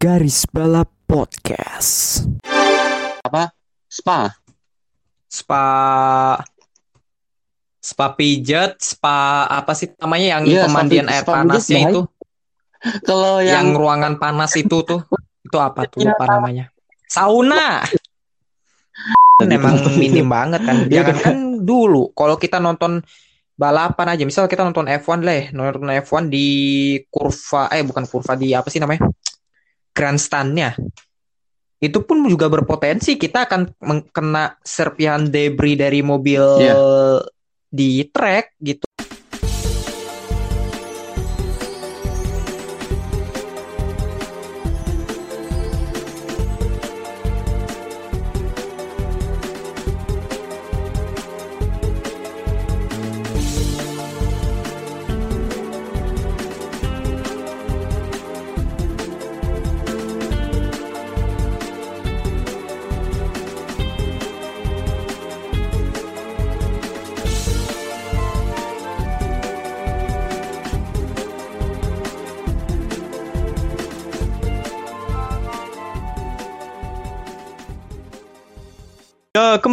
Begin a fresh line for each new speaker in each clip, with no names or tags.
Garis Balap Podcast.
apa spa
spa spa pijat, spa apa sih namanya yang
Iya,
pemandian
spa
air
spa
panas
pijat,
itu,
kalau
yang
yang,
ruangan panas itu tuh, itu apa tuh
Iya.
lupa namanya? Sauna. Kan Emang minim banget kan.
Iya
Jangan kan dulu kalau kita nonton balapan aja, misal kita nonton F1 lah, nonton F1 di kurva, eh bukan kurva di apa sih namanya? Grandstand-nya. Itu pun juga berpotensi kita akan meng- kena serpihan debris dari mobil
Iya.
di track gitu.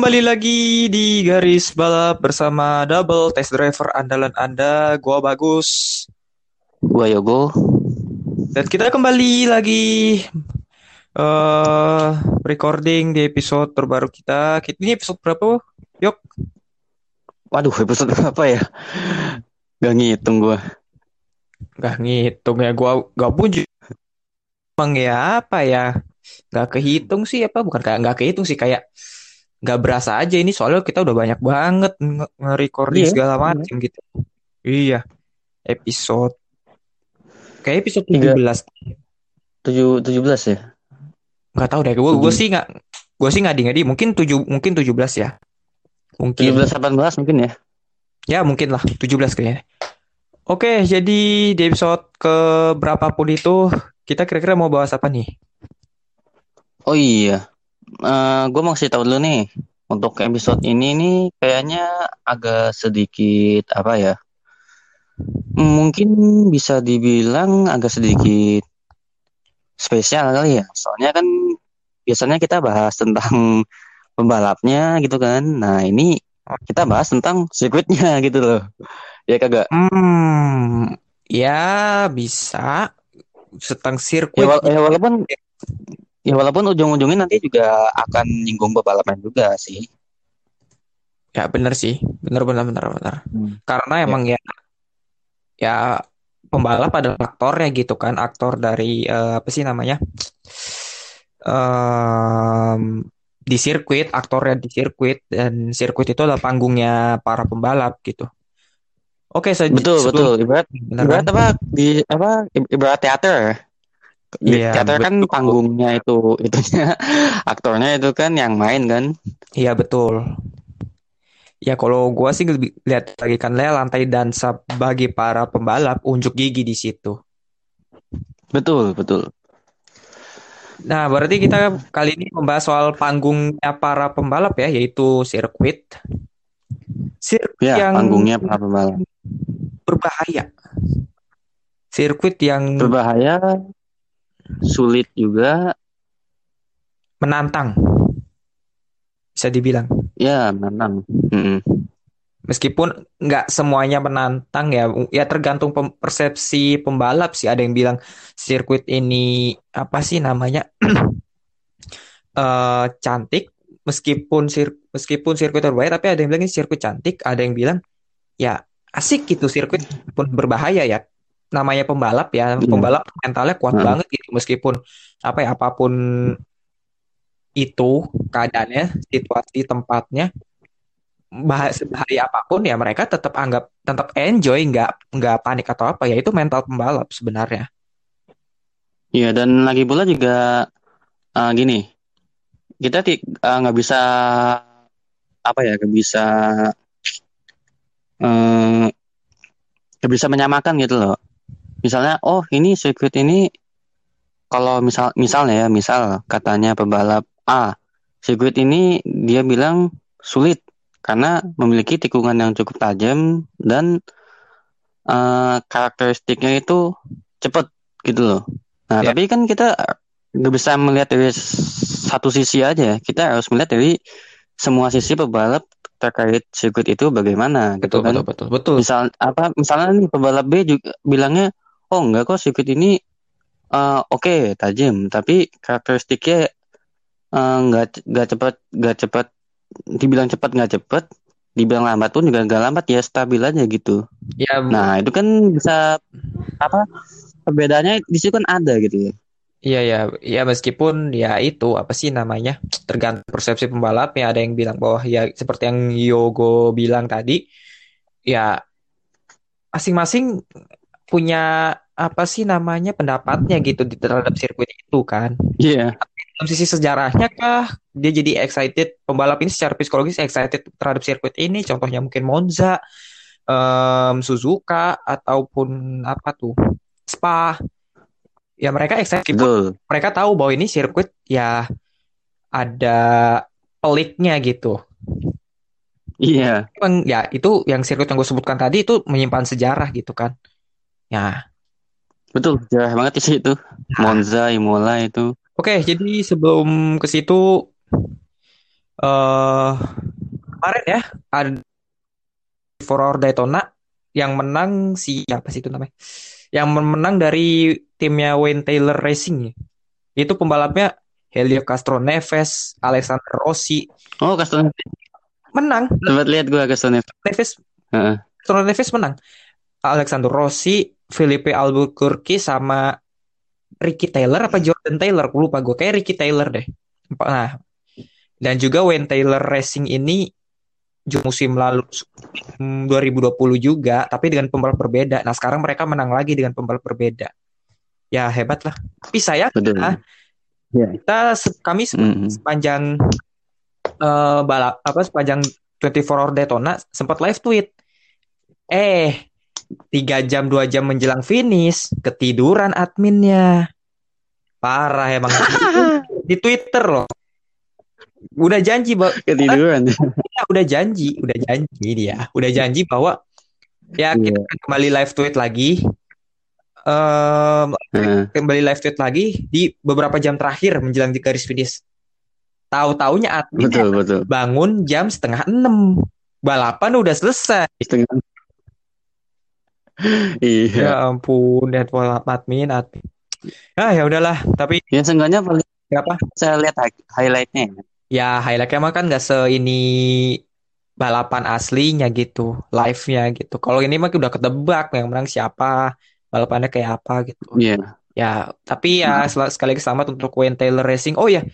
Kembali lagi di garis balap bersama double test driver andalan Anda, gua bagus.
gua Yogo
Dan kita kembali lagi eh recording di episode terbaru kita. Ini episode berapa? Yok,
waduh episode berapa ya gak ngitung gua
nggak ngitung ya gua gak pun ju- emang ya apa ya nggak kehitung sih apa bukan kayak nggak kehitung sih kayak nggak berasa aja ini soalnya kita udah banyak banget nge- nge-recording
Iya,
segala
iya.
macam gitu. Iya, episode kayak episode
Tiga.
17
tujuh tujuh belas ya?
Nggak tahu deh gue gue
Tujuh.
sih nggak gue sih ngadi ngadi mungkin tujuh mungkin 17 ya. Mungkin.
Belas delapan belas mungkin ya?
Ya mungkin lah. 17 kayaknya. Oke jadi di episode ke berapapun itu kita kira-kira mau bahas apa nih?
Oh iya Eh gua mau kasih tahu dulu nih untuk episode ini nih kayaknya agak sedikit apa ya mungkin bisa dibilang agak sedikit spesial kali ya. Soalnya kan biasanya kita bahas tentang pembalapnya gitu kan. Nah, ini kita bahas tentang sirkuitnya gitu loh. Ya kagak.
hmm ya bisa tentang
Ya,
sirkuit
wala- ya walaupun ya walaupun ujung-ujungnya nanti juga akan nyinggung pembalapnya juga sih.
ya bener sih bener bener bener bener
Hmm.
karena emang ya ya pembalap adalah aktornya gitu kan aktor dari eh, apa sih namanya Em, di sirkuit aktornya di sirkuit dan sirkuit itu adalah panggungnya para pembalap gitu oke se-
Betul,
sebelum-
betul. Ibarat ibarat
kan?
apa di apa ibarat teater. Di
Iya,
teater kan
betul.
panggungnya itu itunya aktornya itu kan yang main kan.
iya betul ya kalau gua sih lebih lihat lagi kan lihat lantai dansa bagi para pembalap unjuk gigi di situ
Betul, betul.
Nah, berarti kita kali ini membahas soal panggungnya para pembalap ya, yaitu sirkuit. Sirkuit
Ya,
yang
panggungnya para pembalap.
berbahaya. Sirkuit yang
Berbahaya, sulit juga,
menantang. Bisa dibilang.
ya menantang. Mm-mm.
Meskipun nggak semuanya menantang ya, ya tergantung pem- persepsi pembalap sih. Ada yang bilang sirkuit ini apa sih namanya eh cantik, meskipun sir meskipun sirkuit berbahaya, tapi ada yang bilang ini sirkuit cantik. Ada yang bilang ya asik gitu sirkuit pun berbahaya ya. Namanya pembalap ya,
Iya.
pembalap mentalnya kuat
Heeh.
banget. Meskipun apa ya apa pun itu keadaannya, situasi tempatnya bahas bahaya apa pun ya mereka tetap anggap tetap enjoy nggak nggak panik atau apa ya itu mental pembalap sebenarnya
Iya, dan lagi pula juga eh, gini, kita eh, nggak bisa apa ya, nggak bisa eh, nggak bisa menyamakan gitu loh. Misalnya, oh ini sirkuit ini kalau misal misalnya ya, misal katanya pembalap A, sirkuit ini dia bilang sulit karena memiliki tikungan yang cukup tajam dan eh, karakteristiknya itu cepet gitu loh. Nah,
Ya.
tapi kan kita nggak bisa melihat dari satu sisi aja. Kita harus melihat dari semua sisi pebalap terkait sirkuit itu bagaimana gitu
Betul,
kan.
betul, betul, betul.
Misal apa misalnya nih pebalap B juga bilangnya oh enggak kok sirkuit ini eh, oke tajam tapi karakteristiknya eh, nggak nggak cepat nggak cepat dibilang cepat nggak cepat dibilang lambat pun juga nggak lambat ya stabil aja gitu.
Ya,
Nah itu kan bisa apa perbedaannya di situ kan ada gitu ya.
Iya ya, ya meskipun ya itu apa sih namanya tergantung persepsi pembalap ya ada yang bilang bahwa ya seperti yang Yogo bilang tadi ya masing-masing punya apa sih namanya pendapatnya gitu di terhadap sirkuit itu kan.
Iya.
Dalam sisi sejarahnya kah dia jadi excited pembalap ini secara psikologis excited terhadap sirkuit ini contohnya mungkin Monza, em, Suzuka ataupun apa tuh Spa. Ya mereka excited
Betul.
mereka tahu bahwa ini sirkuit ya ada peliknya gitu.
Iya.
Emang ya itu yang sirkuit yang gue sebutkan tadi itu menyimpan sejarah gitu kan. Ya.
Betul. Jarang banget sih itu.
Nah,
Monza, Imola itu.
Oke, jadi sebelum ke situ eh kemarin ya ada For Our Daytona yang menang si apa sih itu namanya? Yang menang dari timnya Wayne Taylor Racing ya. Itu pembalapnya Helio Castroneves, Alexander Rossi
Oh, Castroneves.
menang.
Sempat lihat gua Castroneves.
Neves
Heeh.
Castroneves Neves menang. Alexander Rossi, Felipe Albuquerque sama Ricky Taylor apa Jordan Taylor? Gue lupa gue kayak Ricky Taylor deh. Nah, dan juga Wayne Taylor Racing ini musim lalu mm, 2020 juga, tapi dengan pembalap berbeda. Nah, sekarang mereka menang lagi dengan pembalap berbeda. Ya hebat lah. Tapi saya
Betul.
Ah. kita kami se-
Mm-mm.
sepanjang eh, balap apa sepanjang 24 Hour Daytona sempat live tweet. Eh, tiga jam dua jam menjelang finish ketiduran adminnya. Parah emang di Twitter loh. Udah janji bahwa
Ketiduran.
udah janji, udah janji dia, udah janji bahwa ya kita
Iya.
akan kembali live tweet lagi. Em,
Heeh.
kembali live tweet lagi di beberapa jam terakhir menjelang di garis finish. Tahu-taunya admin
Betul, betul.
bangun jam setengah enam. Balapan udah selesai.
Setengah. Iya.
Ya ampun, dan admin, admin. Ah ya udahlah, tapi
Ya seenggaknya paling
apa?
saya lihat hi- highlightnya. ya.
Ya highlightnya mah kan nggak se ini balapan aslinya gitu, live-nya gitu. Kalau ini mah udah ketebak yang menang siapa, balapannya kayak apa gitu.
Iya.
Ya, tapi ya sel- sekali lagi selamat untuk Wayne Taylor Racing. Oh ya,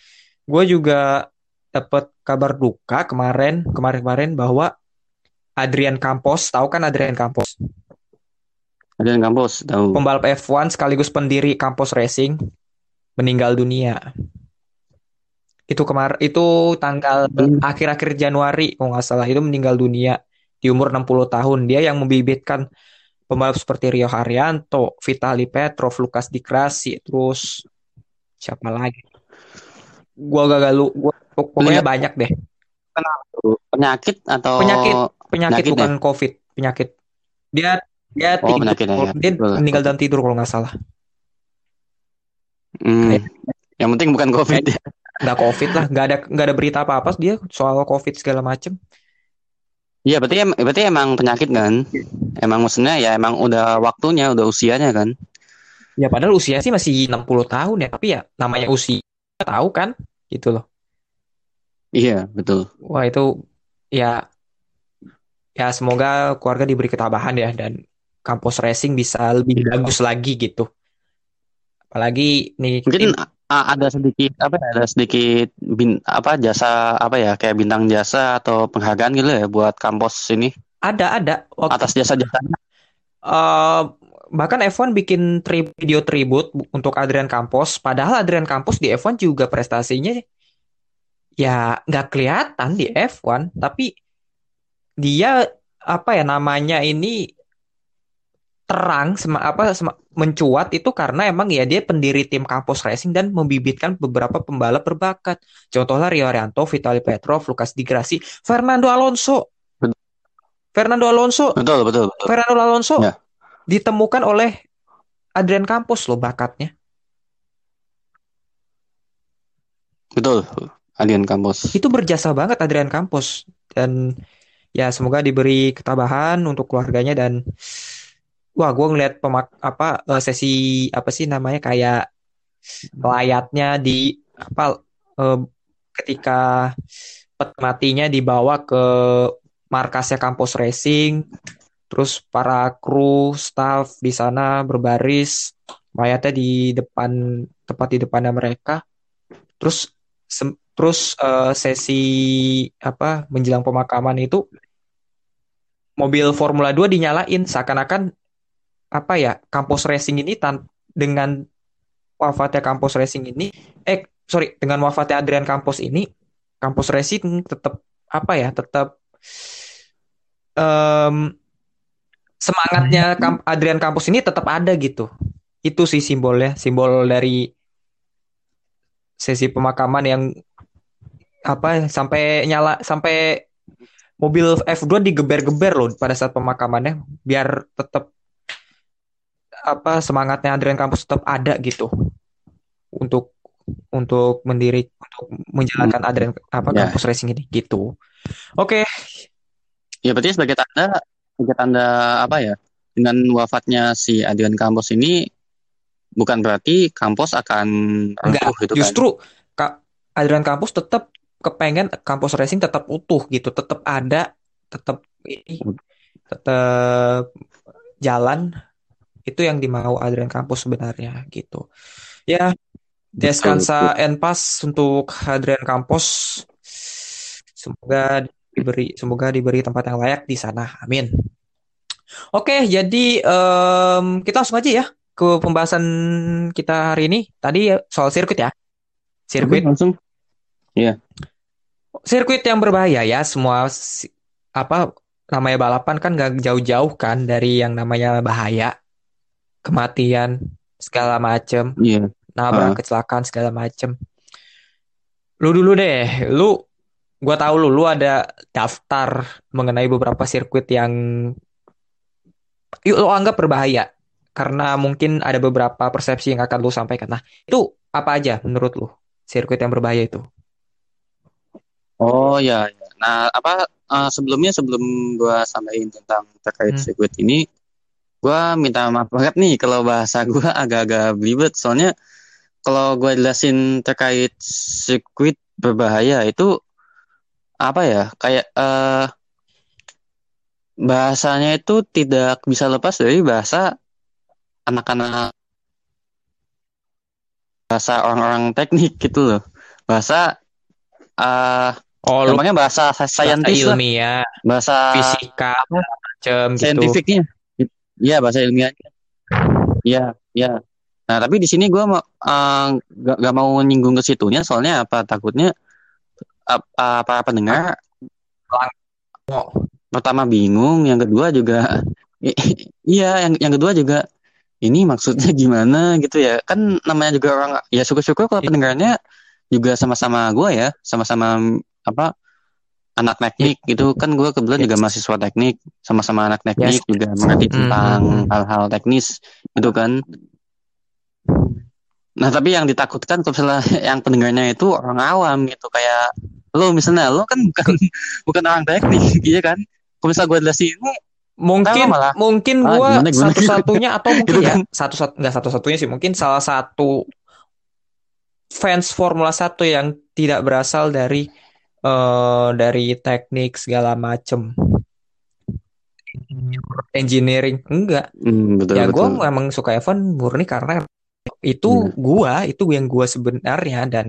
gue juga dapat kabar duka kemarin, kemarin-kemarin bahwa Adrian Campos, tahu kan Adrian Campos,
Ada yang kampus tahu.
pembalap F1 sekaligus pendiri Campos Racing, meninggal dunia. Itu kemar itu tanggal
Hmm.
akhir-akhir Januari, kalau nggak salah, itu meninggal dunia di umur 60 tahun. Dia yang membibitkan pembalap seperti Rio Haryanto, Vitali Petrov, Lukas Di Grassi, terus siapa lagi? Gua gagal lu, gua, pokoknya
Lihat.
banyak deh.
Penyakit atau
Penyakit, penyakit
Penyakit
bukan COVID, penyakit. Dia dia
Oh,
tidur,
penyakit ya, ya.
dia meninggal dalam tidur kalau nggak salah.
Hmm. Yang penting bukan COVID ya.
Nggak COVID lah, nggak ada nggak ada berita apa-apa dia soal COVID segala macem.
Iya, berarti em- berarti emang penyakit kan? Emang maksudnya ya emang udah waktunya, udah usianya kan?
Ya padahal usia sih masih 60 tahun ya, tapi ya namanya usia tahu kan, gitu loh.
Iya, betul.
Wah itu ya ya semoga keluarga diberi ketabahan ya dan kampus racing bisa lebih bagus lagi gitu. Apalagi nih
Mungkin
tim-
ada sedikit apa ya, ada sedikit bin, apa jasa apa ya kayak bintang jasa atau penghargaan gitu ya buat kampus ini
ada ada waktu
atas jasa-jasanya.
eh, bahkan F1 bikin tri- video tribute bu- untuk Adrian Campos. Padahal Adrian Campos di F1 juga prestasinya ya nggak kelihatan di F1, tapi dia apa ya namanya ini terang sema, apa sema- mencuat itu karena emang ya dia pendiri tim Campos Racing dan membibitkan beberapa pembalap berbakat. Contohnya Rio Haryanto, Vitali Petrov, Lukas Di Grassi, Fernando Alonso.
Betul.
Fernando Alonso
Betul, betul, betul.
Fernando Alonso
Ya.
ditemukan oleh Adrian Campos loh bakatnya.
Betul, Adrian Campos.
Itu berjasa banget Adrian Campos dan ya semoga diberi ketabahan untuk keluarganya dan wah gue ngeliat pemak apa eh, sesi apa sih namanya kayak layatnya di apa eh, ketika matinya dibawa ke markasnya kampus racing terus para kru staff di sana berbaris mayatnya di depan tepat di depannya mereka. Terus sem- terus eh, sesi apa menjelang pemakaman itu mobil Formula 2 dinyalain seakan-akan apa ya kampus racing ini tan dengan wafatnya kampus racing ini eh sorry dengan wafatnya Adrian Campos ini kampus racing tetap apa ya tetap em, semangatnya Kam- Adrian Campos ini tetap ada gitu. Itu sih simbolnya simbol dari sesi pemakaman yang apa sampai nyala sampai mobil F2 digeber-geber loh pada saat pemakamannya biar tetap apa semangatnya Adrian Campos tetap ada gitu untuk untuk mendiri untuk menjalankan Adrian apa
Ya.
Campos Racing ini gitu. Oke,
Ya berarti sebagai tanda, sebagai tanda apa ya? Dengan wafatnya si Adrian Campos ini bukan berarti Campos akan
enggak
gitu kan?
justru Kak Adrian Campos tetap kepengen Campos Racing tetap utuh gitu, tetap ada, tetap ini tetap jalan itu yang dimau Adrian Campos sebenarnya gitu. Ya, Descansa en paz untuk Adrian Campos. Semoga diberi semoga diberi tempat yang layak di sana. Amin. Oke, jadi em, kita langsung aja ya ke pembahasan kita hari ini. Tadi ya soal sirkuit ya. Sirkuit
langsung.
sirkuit yang berbahaya ya semua apa namanya balapan kan gak jauh-jauh kan dari yang namanya bahaya kematian segala macem
Iya.
nabrak
Ah.
kecelakaan segala macem lu dulu deh lu gua tahu lu lu ada daftar mengenai beberapa sirkuit yang yuk lu anggap berbahaya karena mungkin ada beberapa persepsi yang akan lu sampaikan nah itu apa aja menurut lu sirkuit yang berbahaya itu
Oh ya, ya. Nah, apa eh, sebelumnya sebelum gua sampaikan tentang terkait
Hmm.
sirkuit ini, gua minta maaf banget nih kalau bahasa gua agak-agak belibet. Soalnya kalau gua jelasin terkait sirkuit berbahaya itu apa ya? Kayak eh bahasanya itu tidak bisa lepas dari bahasa anak-anak bahasa orang-orang teknik gitu loh. Bahasa eh
oh lu
gampangnya bahasa saintis lah,
ilmiah
bahasa
fisika macem gitu
saintifiknya. Iya, bahasa ilmiahnya. Iya, iya. Nah, tapi di sini gua mau eh, gak, gak mau nyinggung ke situnya soalnya apa takutnya eh, para pendengar
Oh,
pertama bingung, yang kedua juga iya, yang yang kedua juga ini maksudnya gimana gitu ya. Kan namanya juga orang ya syukur-syukur kalau
Iya.
pendengarnya juga sama-sama gua ya, sama-sama apa anak teknik gitu kan gue kebetulan juga mahasiswa teknik sama-sama anak teknik
Yes.
juga mengerti
Mhm.
tentang hal-hal teknis gitu kan nah tapi yang ditakutkan kalau misalnya yang pendengarnya itu orang awam gitu kayak lo misalnya lo kan bukan bukan orang teknik gitu kan kalau misalnya gue jelasin ini
mungkin
Kenapa malah?
mungkin
Ah, gimana?
satu-satunya atau mungkin
Gitu
ya
kan.
satu satu nggak satu-satunya sih mungkin salah satu fans Formula 1 yang tidak berasal dari eh dari teknik segala macem. Engineering. Enggak.
Hmm, betul
ya gue memang suka F1 murni karena itu
Iya.
gua itu yang gua sebenarnya dan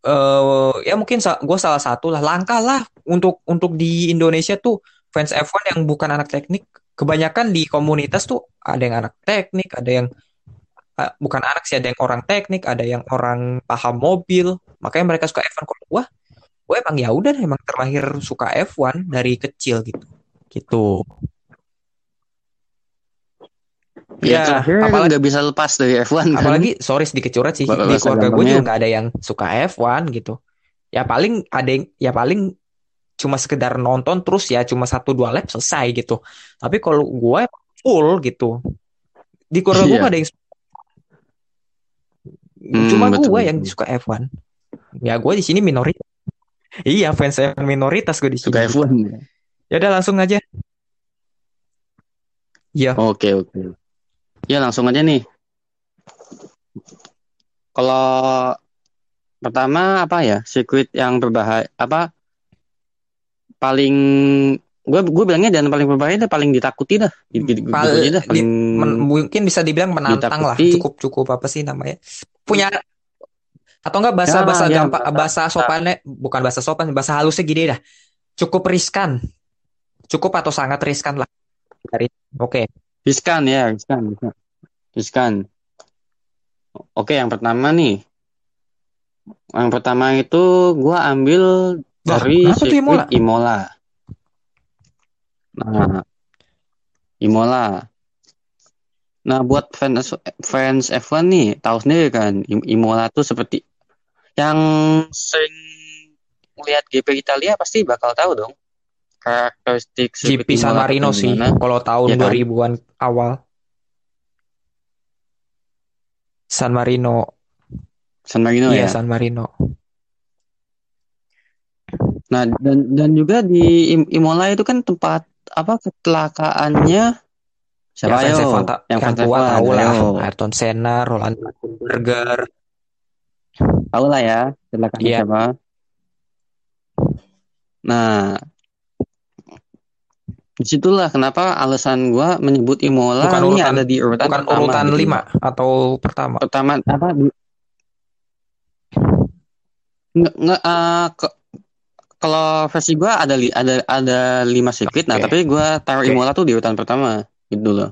eh ya mungkin gue salah satu lah. Langkah lah untuk untuk di Indonesia tuh fans F1 yang bukan anak teknik kebanyakan di komunitas tuh ada yang anak teknik ada yang eh, bukan anak sih ada yang orang teknik ada yang orang paham mobil makanya mereka suka F1 kalau gua gue emang ya udah emang terlahir suka F1 dari kecil gitu. Gitu.
Ya,
Ya, apalagi-
nggak bisa lepas dari F1 kan?
Apalagi sorry sedikit curhat sih
Bahasa
di keluarga gue juga nggak ada yang suka F1 gitu. Ya paling ada yang ya paling cuma sekedar nonton terus ya cuma satu dua lap selesai gitu. Tapi kalau gue full gitu. Di keluarga gue
Iya.
ada yang
Hmm.
cuma gue yang suka F1 ya gue di sini minoritas iya fans F1 minoritas gue di sini
Suka F1. ya?
ya udah langsung aja Iya,
Oke, oke. Ya, langsung aja nih. Kalau pertama apa ya? Sirkuit yang berbahaya apa? Paling gue gue bilangnya dan paling berbahaya dah paling ditakuti dah. Gitu,
Pal- di-
paling
men- mungkin bisa dibilang menantang lah
Ditakuti.
cukup cukup apa sih namanya punya atau enggak bahasa
Ya,
bahasa
ya,
gampang bahasa
bahasa-
sopannya bukan bahasa sopan bahasa halusnya gini dah cukup riskan cukup atau sangat riskan lah oke
riskan ya, riskan, riskan. Riskan. Oke, yang pertama nih. Yang pertama itu gue ambil dari
tuh
sirkuit
Imola?
Imola. Nah, Imola. Nah, buat fans fans F1 nih, tahu sendiri kan, Im- Imola tuh seperti yang sering lihat GP Italia pasti bakal tahu dong karakteristik
GP San Marino sih kalau tahun
Iya kan?
2000-an awal San Marino
San Marino
iya
ya.
San Marino
Nah, dan dan juga di Im- Imola itu kan tempat apa kecelakaannya siapa
ya
ayo?
F1 ta-
Yang
yang
F1,
tahu lah
ayo.
Ayrton Senna Roland Berger
Tahu lah ya kecelakaannya
Iya.
siapa. Nah, di situlah kenapa alasan gua menyebut Imola
Bukan
ini
urutan-
ada di urutan
bukan
pertama
urutan
gitu.
5 atau pertama
Pertama apa di nggak nggak eh, ke- kalau versi gua ada li- ada ada lima sirkuit nah
Oke.
tapi gua taruh
Oke.
Imola tuh di urutan pertama gitu loh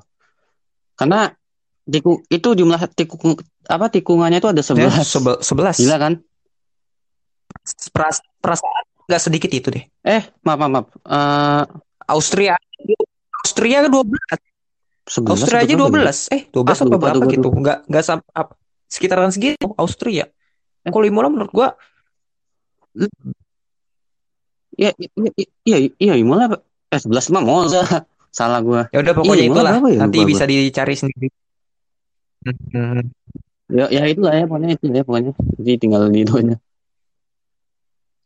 karena tiku itu jumlah tikung apa tikungannya itu ada
ya,
11
sebel- 11
gila kan?
Peras- perasaan nggak sedikit itu deh.
Eh maaf maaf, maaf. Eh,
Austria. Austria 12
11
Austria aja
berapa
12 eh 12
Ah,
apa berapa
lupa,
gitu? Nggak nggak sam- apa, sekitaran segitu Austria.
Eh.
kalau Imola menurut gua
ya iya iya iya, iya Imola eh 11 mah Monza salah gua.
Ya udah pokoknya
Imola
itulah.
ya?
nanti bisa dicari sendiri. Hmm.
Ya, ya itulah ya pokoknya itu ya pokoknya. Jadi tinggal di itunya.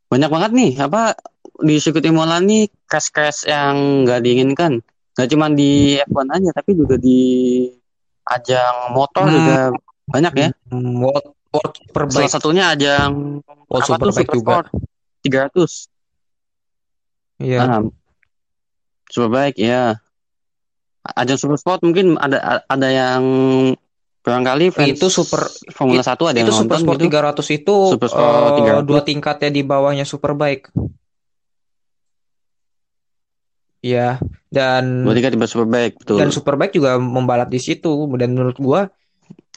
Banyak banget nih apa di sirkuit Imola nih crash-crash yang nggak diinginkan. Gak cuma di F1 aja tapi juga di ajang motor
Hmm.
juga banyak ya.
Hmm, World, World
Salah
Superbike
satunya ajang
World
apa tuh
Superbike juga
Supersport 300.
iya
Nah, Superbike ya. Ajang Supersport mungkin ada ada yang barangkali fans
Itu super-
Formula 1 ada yang
itu
nonton
Supersport
gitu.
300 itu
Supersport
eh,
300.
dua tingkatnya di bawahnya Superbike Iya, dan
Berarti kan tiba Superbike betul.
dan Superbike juga membalap di situ dan menurut gua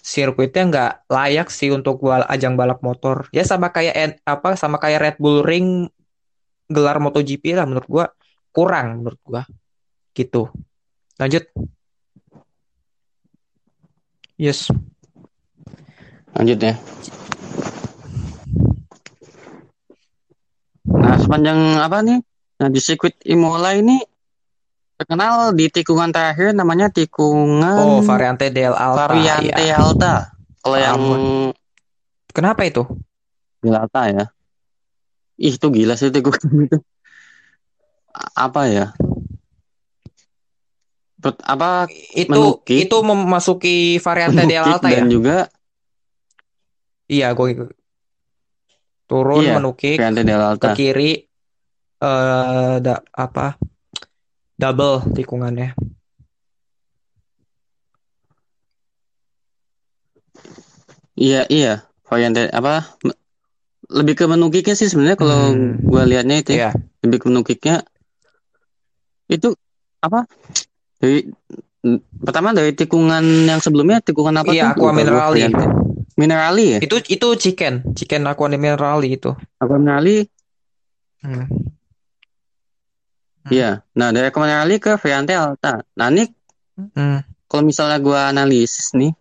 sirkuitnya nggak layak sih untuk bal- ajang balap motor. Ya sama kayak apa sama kayak Red Bull Ring gelar MotoGP lah menurut gua kurang menurut gua. Gitu. Lanjut. Yes.
Lanjut ya. Nah, sepanjang apa nih? Nah, di sirkuit Imola ini terkenal di tikungan terakhir namanya tikungan
Oh, Variante del Alta.
Variante
ya.
Alta. Kalau yang
Kenapa itu?
Del Alta ya. Ih, itu gila sih tikungan itu. Apa ya? Apa
Itu
Menukik.
itu memasuki Variante del
menukik
Alta ya?
dan juga
Iya, gue turun
Iya,
menukik ke kiri eh da, apa double tikungannya
Iya, iya. Variante apa? Lebih ke menukiknya sih sebenarnya kalau
Hmm.
gua lihatnya itu ya.
Iya.
lebih ke menukiknya itu apa m- pertama dari tikungan yang sebelumnya tikungan apa
Iya,
tuh
Aqua Minerali.
Minerali ya
itu itu chicken chicken aqua minerali itu
Aqua Minerali
Hmm. Hmm.
iya nah dari Aqua Minerali ke variante Alta nah ini
Hmm.
kalau misalnya gua analisis nih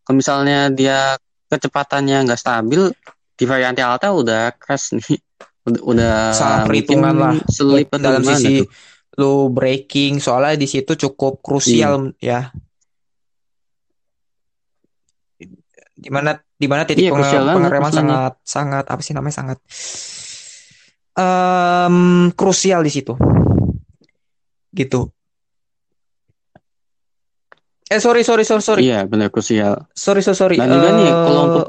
kalau misalnya dia kecepatannya nggak stabil di variante Alta udah crash nih udah, udah
Salah perhitungan lah.
selip
dalam sisi
tuh.
Lu breaking. Soalnya di situ cukup krusial ya. Di mana di mana titik
Iya,
penge- pengereman sangat sangat apa sih namanya sangat em, krusial di situ. Gitu. Eh sorry sorry sorry sorry.
Iya, benar krusial.
sorry sorry sorry.
Dan juga nih, kalau
Eh,
untuk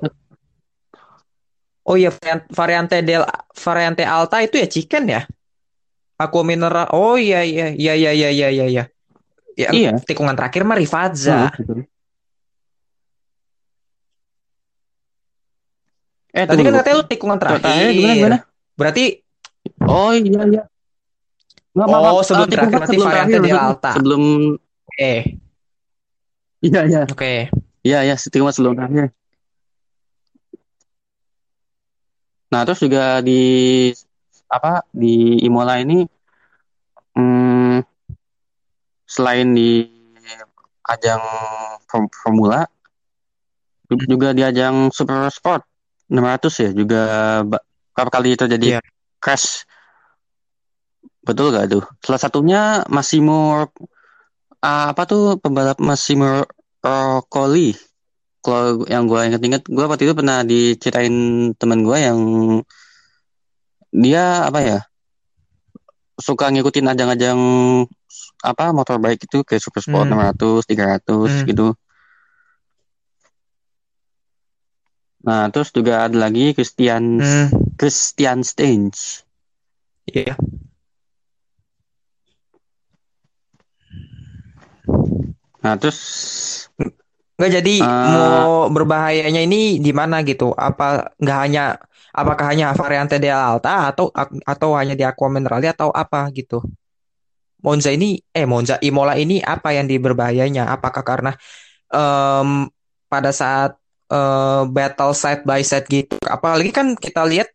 oh iya varian variante del variante alta itu ya chicken ya Aqua Mineral. Oh iya, iya iya iya iya iya iya iya. Ya,
iya.
Tikungan terakhir mah Rifaza.
Nah, oh, gitu. eh,
Tadi kan katanya lu tikungan
terakhir.
tanya,
gimana, gimana?
Berarti
Oh iya iya. Nggak,
oh,
maaf,
sebelum
ah,
terakhir berarti
sebelum
variante
terakhir,
di
sebelum,
alta
Sebelum
eh.
Iya iya.
Oke. Okay.
Iya iya, tikungan sebelum terakhir. Nah, terus juga di apa di Imola ini hmm, selain di ajang Form- Formula juga di ajang Super Sport 600 ya juga berapa kali terjadi
Iya.
crash. Betul gak tuh? Salah satunya Massimo ah, apa tuh pembalap Massimo Roccoli kalau yang gue inget-inget gue waktu itu pernah diceritain teman gue yang dia apa ya suka ngikutin ajang-ajang apa motorbike itu kayak Super Sport
Hmm.
600 300
Hmm.
gitu Nah, terus juga ada lagi Christian
Hmm,
Christian Stange.
iya.
Nah, terus
Nggak jadi
Eh,
mau berbahayanya ini di mana gitu? Apa nggak hanya apakah hanya variante del Alta atau atau hanya di Aqua Minerale atau apa gitu? Monza ini eh Monza Imola ini apa yang di berbahayanya? Apakah karena em, pada saat eh, battle side by side gitu? Apalagi kan kita lihat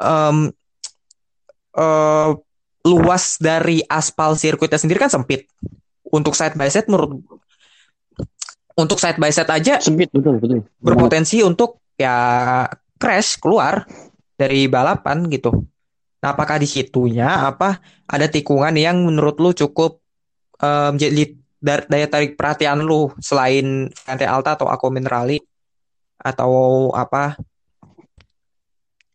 em, eh, luas dari aspal sirkuitnya sendiri kan sempit. Untuk side by side menurut untuk side by side aja
sempit betul betul.
berpotensi untuk ya crash keluar dari balapan gitu. Nah, apakah di situnya apa ada tikungan yang menurut lu cukup em, jadi dar- daya tarik perhatian lu selain Vante Alta atau Aqua Minerali atau apa?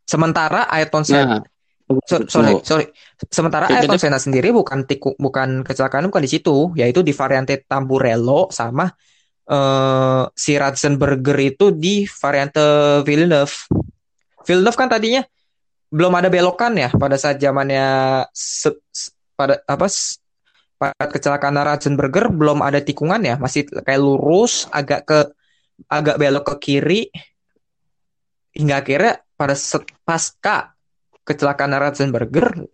Sementara Ayrton Senna,
Nah,
so- sorry, sorry. Sementara Ayrton Senna sendiri bukan tiku, bukan kecelakaan bukan di situ, yaitu di variante Tamburello sama eh, si Ratzenberger itu di variante Villeneuve. Villeneuve kan tadinya belum ada belokan ya pada saat zamannya se- se- pada apa s- pada kecelakaan Ratzenberger belum ada tikungan ya, masih kayak lurus agak ke agak belok ke kiri hingga akhirnya pada pasca kecelakaan Ratzenberger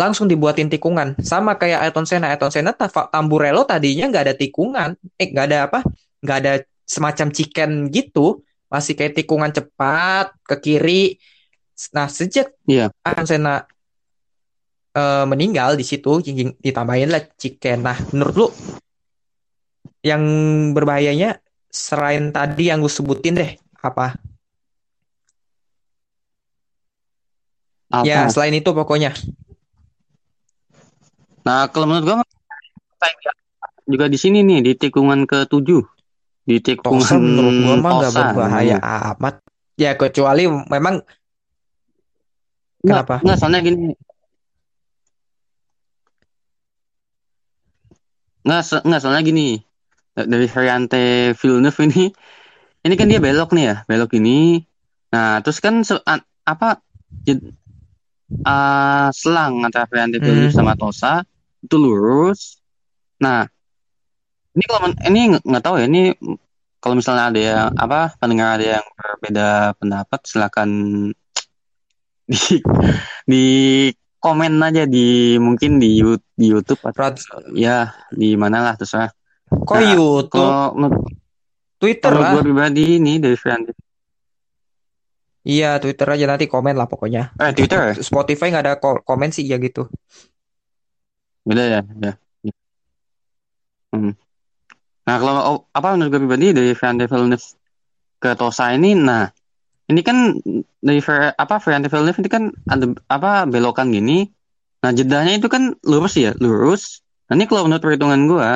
langsung dibuatin tikungan. Sama kayak Ayrton Senna. Ayrton Senna ta- Tamburello tadinya nggak ada tikungan. Eh nggak ada apa? Nggak ada semacam chicken gitu. Masih kayak tikungan cepat ke kiri. Nah sejak
Iya.
Ayrton Senna eh, meninggal di situ ditambahin lah chicken. Nah menurut lu yang berbahayanya selain tadi yang gue sebutin deh apa?
Apa?
ya selain itu pokoknya
Nah, kalau menurut gua juga di sini nih di tikungan ke-7. Di tikungan
Tosa menurut gua mah nggak
Tosa
berbahaya
namanya.
amat. Ya kecuali memang Kenapa?
nggak, soalnya gini. Nggak, so- nggak, soalnya gini. Dari variante Villeneuve ini, ini kan dia belok nih ya, belok ini. Nah, terus kan se- apa jed- ah, selang antara variante Villeneuve
Hmm.
sama Tosa itu lurus. Nah, ini kalau ini nggak tahu ya, ini kalau misalnya ada yang apa pendengar ada yang berbeda pendapat, silakan di di komen aja di mungkin di di YouTube atau
Rad-
ya di mana lah terserah.
kok
Nah,
YouTube,
Kalau
Twitter
kalau
lah.
gue pribadi ini dari variante
Iya, Twitter aja nanti komen lah pokoknya.
eh Twitter?
Spotify nggak ada ko- komen sih ya gitu.
Beda ya, ya. Hmm. Nah kalau oh, apa menurut gue pribadi dari variante Villeneuve ke Tosa ini, nah ini kan dari var- apa variante Villeneuve ini kan ada apa belokan gini. Nah jedahnya itu kan lurus ya, lurus. Nah ini kalau menurut perhitungan gue,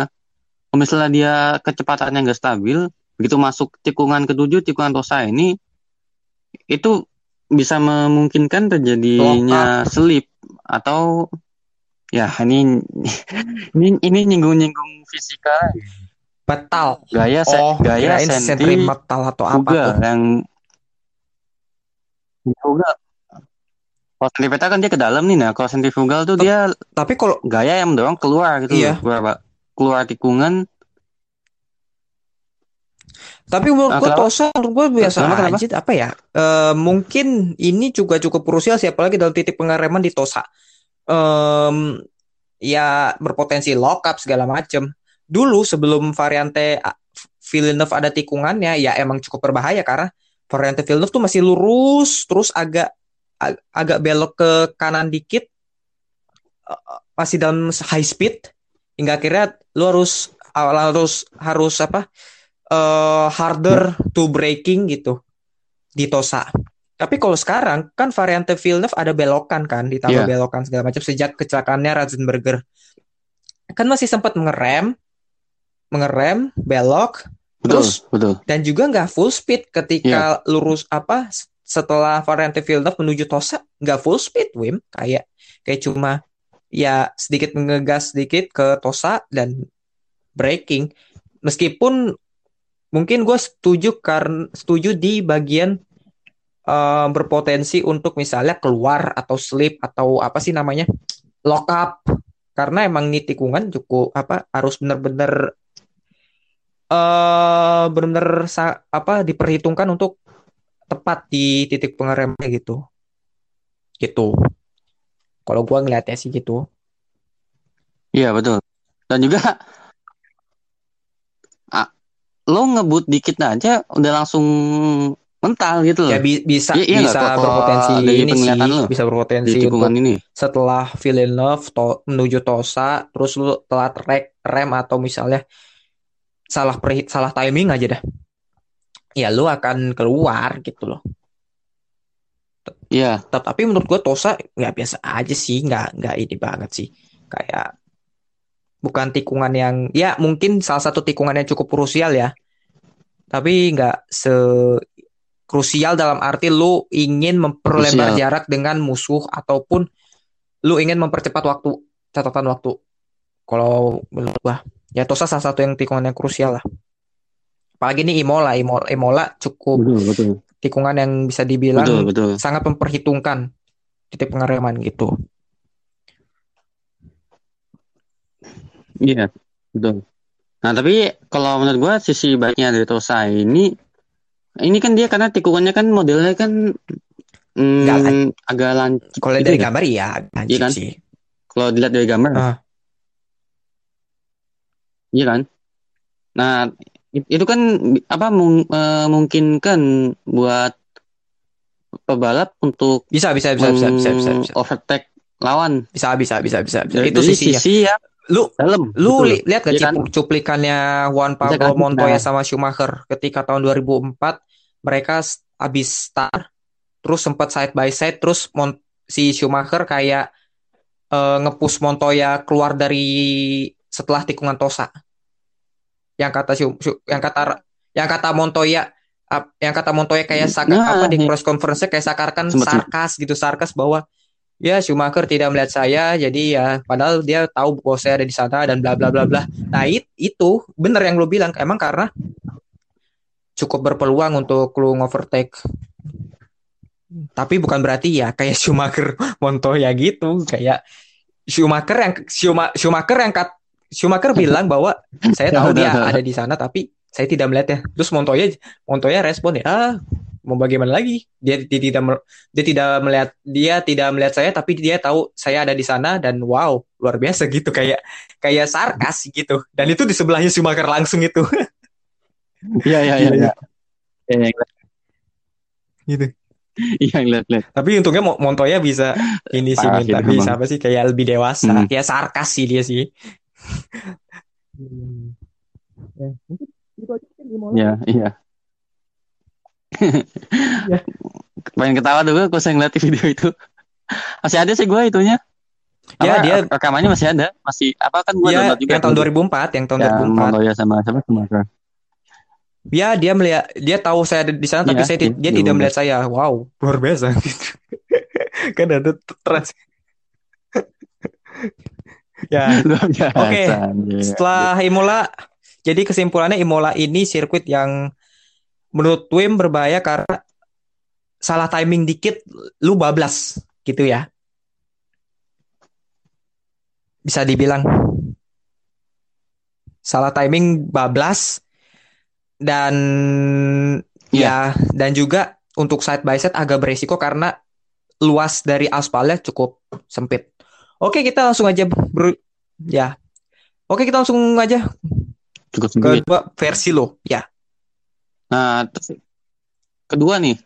kalau misalnya dia kecepatannya nggak stabil, begitu masuk tikungan ketujuh tikungan Tosa ini itu bisa memungkinkan terjadinya slip atau ya ini ini ini nyinggung-nyinggung fisika
Betal.
gaya se-
Oh,
gaya senti
sentimental atau apa
fugal
tuh.
yang fugal kalau sentripetal kan dia ke dalam nih nah kalau sentrifugal tuh
Tep-
dia
Tapi kalau
gaya yang mendorong keluar gitu
Iya.
keluar Pak. keluar tikungan
Tapi menurut
Ah,
gue? Tosa menurut gue biasa
Kenapa, kenapa?
aja apa ya Eh, mungkin ini juga cukup krusial sih apalagi dalam titik pengereman di Tosa Em, ya berpotensi lock up segala macem dulu sebelum variante Villeneuve ada tikungannya ya emang cukup berbahaya karena variante Villeneuve tuh masih lurus terus agak ag- agak belok ke kanan dikit eh, masih dalam high speed hingga akhirnya lu harus harus harus apa eh harder to braking gitu di Tosa. Tapi kalau sekarang kan variante Villeneuve ada belokan kan, ditambah
Iya.
belokan segala macam sejak kecelakaannya Ratzenberger. Kan masih sempat mengerem, mengerem, belok,
betul
Terus,
betul
dan juga nggak full speed ketika
Iya.
lurus apa setelah variante Villeneuve menuju Tosa nggak full speed Wim kayak kayak cuma ya sedikit mengegas sedikit ke Tosa dan braking meskipun mungkin gue setuju karena setuju di bagian eh, berpotensi untuk misalnya keluar atau slip atau apa sih namanya lock up. Karena emang ini tikungan cukup apa harus benar-benar eh benar-benar apa diperhitungkan untuk tepat di titik pengeremnya gitu. Gitu. Kalau gua ngeliatnya sih gitu.
Iya betul. Dan juga lo ngebut dikit aja udah langsung mental gitu loh.
Ya bi- bisa
Iya- iya
bisa
Kalau-
berpotensi
dari
ini sih
lu
bisa
di
berpotensi untuk
ini.
setelah Villeneuve to- menuju Tosa terus lu telat rek rem atau misalnya salah perhi- salah timing aja dah. Ya lu akan keluar gitu loh.
Iya.
Tapi menurut gue Tosa nggak biasa aja sih nggak nggak ini banget sih. Kayak bukan tikungan yang ya mungkin salah satu tikungan yang cukup krusial ya. Tapi nggak se krusial dalam arti lu ingin memperlebar
Krusial.
jarak dengan musuh ataupun lu ingin mempercepat waktu catatan waktu kalau menurut gua ya Tosa salah satu yang tikungan yang krusial lah apalagi ini Imola Imola, Imola cukup
betul betul
tikungan yang bisa dibilang
betul betul
sangat memperhitungkan titik pengereman gitu.
Iya, betul. Nah, tapi kalau menurut gua sisi baiknya dari Tosa ini ini kan dia karena tikungannya kan modelnya kan mm,
lan-
agak lancip
Kalau
gitu
dari
ya.
gambar iya lancip
kan?
sih.
Kalau dilihat dari gambar,
Ah.
iya kan? Nah, it- itu kan apa mung- eh, memungkinkan buat pebalap untuk
Bisa bisa bisa bisa bisa bisa bisa.
overtake lawan
Bisa bisa bisa bisa. bisa. Itu sisinya.
sisi yang
Lu
dalam.
lu
betul.
li- lihat gak
Iya kan?
cuplikannya Juan
Bisa
Pablo
kan?
Montoya
Nah.
sama Schumacher ketika tahun 2004 mereka habis start terus sempat side by side terus Mon- si Schumacher kayak eh, ngepush Montoya keluar dari setelah tikungan Tosa. Yang kata yang kata yang kata Montoya yang kata Montoya kayak saka,
Nah,
apa di
iya.
press conference kayak sakarkan sarkas gitu sarkas bahwa ya Schumacher tidak melihat saya jadi ya padahal dia tahu bahwa saya ada di sana dan bla bla bla bla. Nah, it- itu bener yang lu bilang emang karena cukup berpeluang untuk lu overtake. Tapi bukan berarti ya kayak Schumacher Montoya gitu, kayak Schumacher yang Schuma- Schumacher yang kat, Schumacher bilang bahwa saya tahu dia ada di sana tapi saya tidak melihatnya. Terus Montoya Montoya respon ya, "Ah, mau bagaimana lagi? Dia, dia tidak dia tidak melihat dia tidak melihat saya tapi dia tahu saya ada di sana dan wow, luar biasa gitu kayak kayak sarkas gitu. Dan itu di sebelahnya Schumacher langsung itu.
Iya, iya, iya, iya. Iya, iya,
gitu.
iya, lihat, lihat.
Tapi untungnya Mo- Montoya bisa ini sih minta
sih,
bisa
memang.
apa sih kayak lebih dewasa.
Hmm.
Ya sarkas sih dia sih.
Iya, iya.
Iya.
Pengen ketawa dulu kalau saya ngeliat video itu. Masih ada sih gue itunya.
Ya,
Apa,
dia-
rekamannya masih ada. Masih apa kan gue
Ya,
download juga
yang tahun
tuh.
2004, yang tahun
yang
2004.
Montoya sama sama Schumacher.
Ya, dia melihat, dia tahu saya ada di sana, tapi
Iya,
saya dia tidak melihat saya. Wow, luar biasa. kan ada trans. ya. Oke,
anjir.
setelah Imola, jadi kesimpulannya Imola ini sirkuit yang menurut Wim berbahaya karena salah timing dikit, lu bablas, gitu ya. Bisa dibilang salah timing bablas dan ya
Iya.
dan juga untuk side by side agak beresiko karena luas dari aspalnya cukup sempit. Oke, kita langsung aja bro. Ya. Oke, kita langsung aja
Cukup
ke
sempit.
versi lo. Ya.
Nah, terus kedua nih.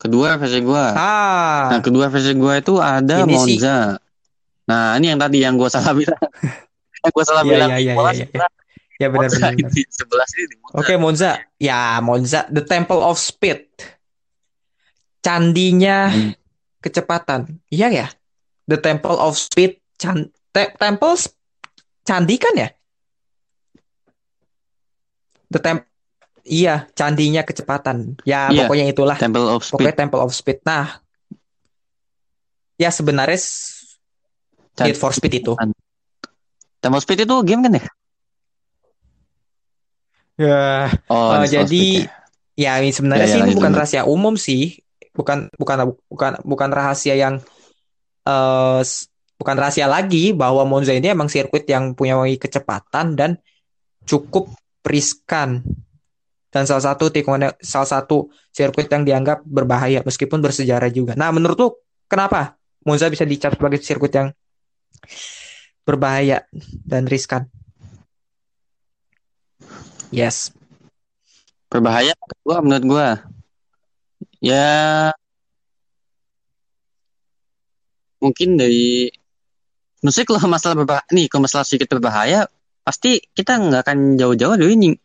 Kedua versi gua.
Ah,
Nah, kedua versi gua itu ada
Ini sih-
Monza. Nah, ini yang tadi yang gua salah bilang. yang gua salah
Iya,
bilang.
iya, iya,
Monza
iya, iya. ya benar
Monza
benar.
sebelah sini Monza.
Oke, Monza. Ya, Monza, the Temple of Speed. Candinya
Hmm.
kecepatan. Iya ya? The Temple of Speed, Can- Te- Temple candi kan ya? The Temp Iya, candinya kecepatan. Ya,
Iya.
pokoknya itulah.
Temple of
Pokoknya
Speed.
Temple of Speed. Nah, ya sebenarnya s- Need for Speed itu.
Temple of Speed itu game kan ya?
Ya,
Oh, for
jadi
Speed ya.
ya ini sebenarnya
Ya, ya,
sih ini bukan
lanjut.
rahasia umum sih. Bukan bukan bukan bukan rahasia yang s- bukan rahasia lagi bahwa Monza ini emang sirkuit yang punya kecepatan dan cukup riskan. Dan salah satu tikungan salah satu sirkuit yang dianggap berbahaya meskipun bersejarah juga. Nah, menurut lu kenapa Monza bisa dicap sebagai sirkuit yang berbahaya dan riskan? Yes.
Berbahaya gua menurut gua. Ya mungkin dari musik kalau masalah berbahaya nih kalau masalah sedikit berbahaya pasti kita nggak akan jauh-jauh dari nying